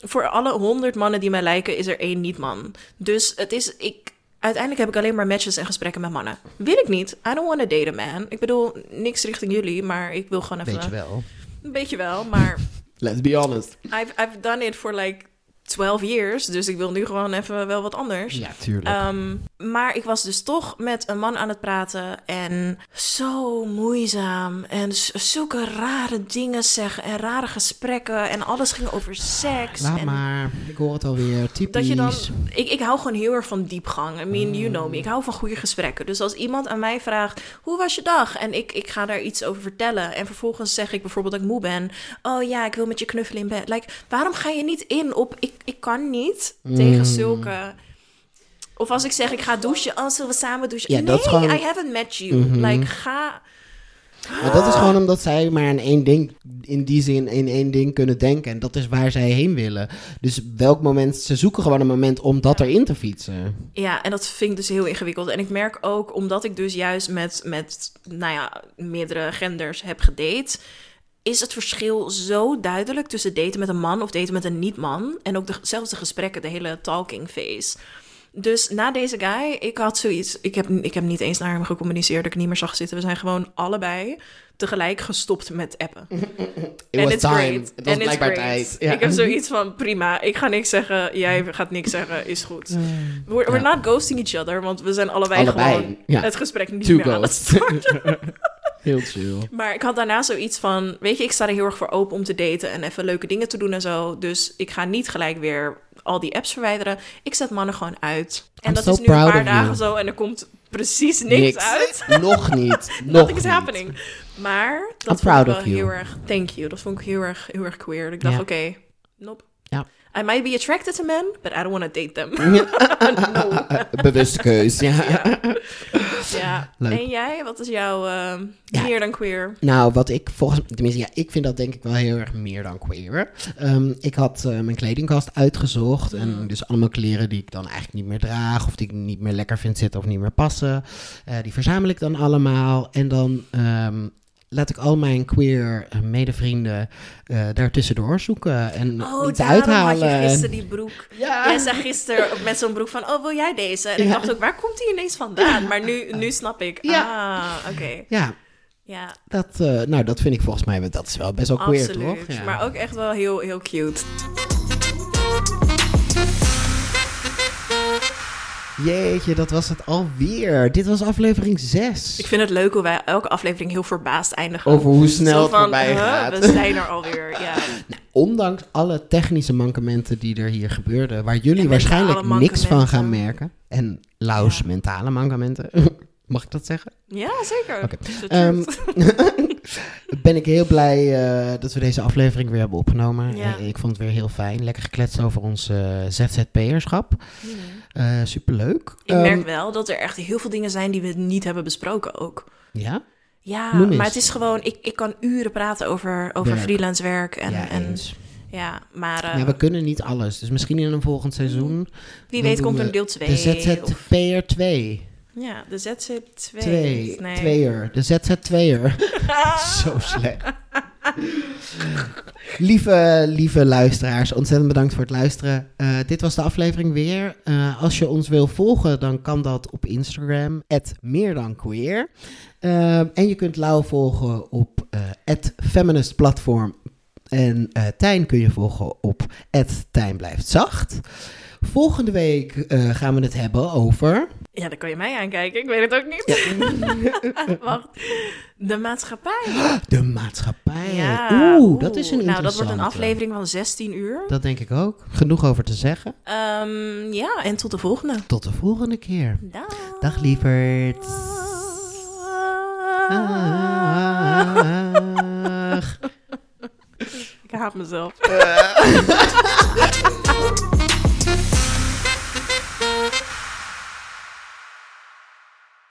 voor alle honderd mannen die mij lijken, is er één niet-man. Dus het is, ik, uiteindelijk heb ik alleen maar matches en gesprekken met mannen. Wil ik niet. I don't want to date a man. Ik bedoel, niks richting jullie, maar ik wil gewoon even... Weet je wel. Een beetje wel, maar Let's be honest. I've, I've done it for like 12 years, dus ik wil nu gewoon even wel wat anders. Ja, tuurlijk. Ehm, Maar ik was dus toch met een man aan het praten en zo moeizaam. En zulke rare dingen zeggen en rare gesprekken. En alles ging over seks. Laat en maar, ik hoor het alweer. Typisch. dat je dan, ik, ik hou gewoon heel erg van diepgang. I mean, you know me. Ik hou van goede gesprekken. Dus als iemand aan mij vraagt, hoe was je dag? En ik, ik ga daar iets over vertellen. En vervolgens zeg ik bijvoorbeeld dat ik moe ben. Oh ja, ik wil met je knuffelen in bed. Like, waarom ga je niet in op, ik, ik kan niet tegen Mm. zulke... Of als ik zeg, ik ga douchen. Oh, zullen we samen douchen? Ja, nee, dat is gewoon- I haven't met you. Mhm. Like, ga... Maar dat is gewoon omdat zij maar aan één ding, in die zin, in één ding kunnen denken. En dat is waar zij heen willen. Dus welk moment, ze zoeken gewoon een moment om dat erin te fietsen. Ja, en dat vind ik dus heel ingewikkeld. En ik merk ook, omdat ik dus juist met, met nou ja, meerdere genders heb gedate, is het verschil zo duidelijk tussen daten met een man of daten met een niet-man. En ook de, zelfs de gesprekken, de hele talking phase. Dus na deze guy, ik had zoiets. Ik heb, ik heb niet eens naar hem gecommuniceerd dat ik niet meer zag zitten. We zijn gewoon allebei tegelijk gestopt met appen. It En was it's time. great. Het was And it's blijkbaar great. tijd. Ja. Ik heb zoiets van, prima, ik ga niks zeggen, jij gaat niks zeggen, is goed. We're, we're Ja. not ghosting each other, want we zijn allebei, Allebei, gewoon ja. het gesprek niet Two meer aan het ghosts. starten. Heel chill. Maar ik had daarna zoiets van, weet je, ik sta er heel erg voor open om te daten en even leuke dingen te doen en zo. Dus ik ga niet gelijk weer al die apps verwijderen. Ik zet mannen gewoon uit. En I'm dat so is nu een paar dagen you. zo en er komt precies niks, uit. Nog niet. Nog is happening. Maar I'm dat vond proud ik wel you. heel erg, thank you. Dat vond ik heel erg, heel erg queer. Ik dacht, oké, nope. Ja. I might be attracted to men, but I don't want to date them. no. Bewuste keus, ja. Ja. Ja. Leuk. En jij, wat is jouw eh, Ja. meer dan queer? Nou, wat ik volgens tenminste, ja, ik vind dat denk ik wel heel erg meer dan queer. Ehm, ik had eh, mijn kledingkast uitgezocht en Mm. dus allemaal kleren die ik dan eigenlijk niet meer draag of die ik niet meer lekker vind zitten of niet meer passen. Eh, die verzamel ik dan allemaal en dan ehm, laat ik al mijn queer eh, medevrienden eh daar tussendoor zoeken en Oh, iets uithalen. had je gisteren die broek. Ja. Jij zei gisteren met zo'n broek van, oh, wil jij deze? En ik dacht ook, waar komt die ineens vandaan? Maar nu, nu snap ik. Ja. Ah, oké. Ja, Ja, dat, eh, nou, dat vind ik volgens mij, dat is wel best wel queer, absoluut. toch? Ja. Maar ook echt wel heel, heel cute. Jeetje, dat was het alweer. Dit was aflevering 6. Ik vind het leuk hoe wij elke aflevering heel verbaasd eindigen. Over hoe snel het van, voorbij huh, gaat. we zijn er alweer, ja. Ondanks alle technische mankementen die er hier gebeurden, waar jullie En waarschijnlijk niks van gaan merken. En Laus Ja. mentale mankementen. Mag ik dat zeggen? Ja, zeker. Oké. The Ehm, ben ik heel blij eh, dat we deze aflevering weer hebben opgenomen. Ja. Eh, ik vond het weer heel fijn. Lekker gekletst over ons eh, ZZP'erschap. Superleuk. Ik Ehm, merk wel dat er echt heel veel dingen zijn die we niet hebben besproken ook. Ja? Ja, maar het is gewoon, ik, ik kan uren praten over, over Werk. freelance werk. En, ja, en ja, maar eh, Ja, we kunnen niet alles. Dus misschien in een volgend seizoen. wie weet komt er deel 2. De ZZP'er 2. Ja, de ZZP 2. Twee. Nee. Tweeër. De ZZ2'er. Zo slecht. lieve, lieve luisteraars, ontzettend bedankt voor het luisteren. Eh, dit was de aflevering weer. Eh, als je ons wil volgen, dan kan dat op Instagram, meer dan queer. Eh, en je kunt Lau volgen op uh, feminist platform. En uh, Tijn kun je volgen op Tijn blijft zacht. Volgende week uh, gaan we het hebben over... Ja, dan kan je mij aankijken. Ik weet het ook niet. Wacht. De maatschappij. De maatschappij. Ja. Oeh, dat is een Nou, dat wordt een aflevering van 16 uur. Dat denk ik ook. Genoeg over te zeggen. Um, ja, en tot de volgende. Tot de volgende keer. Dag. Dag lieverd. Dag. Ik haat mezelf.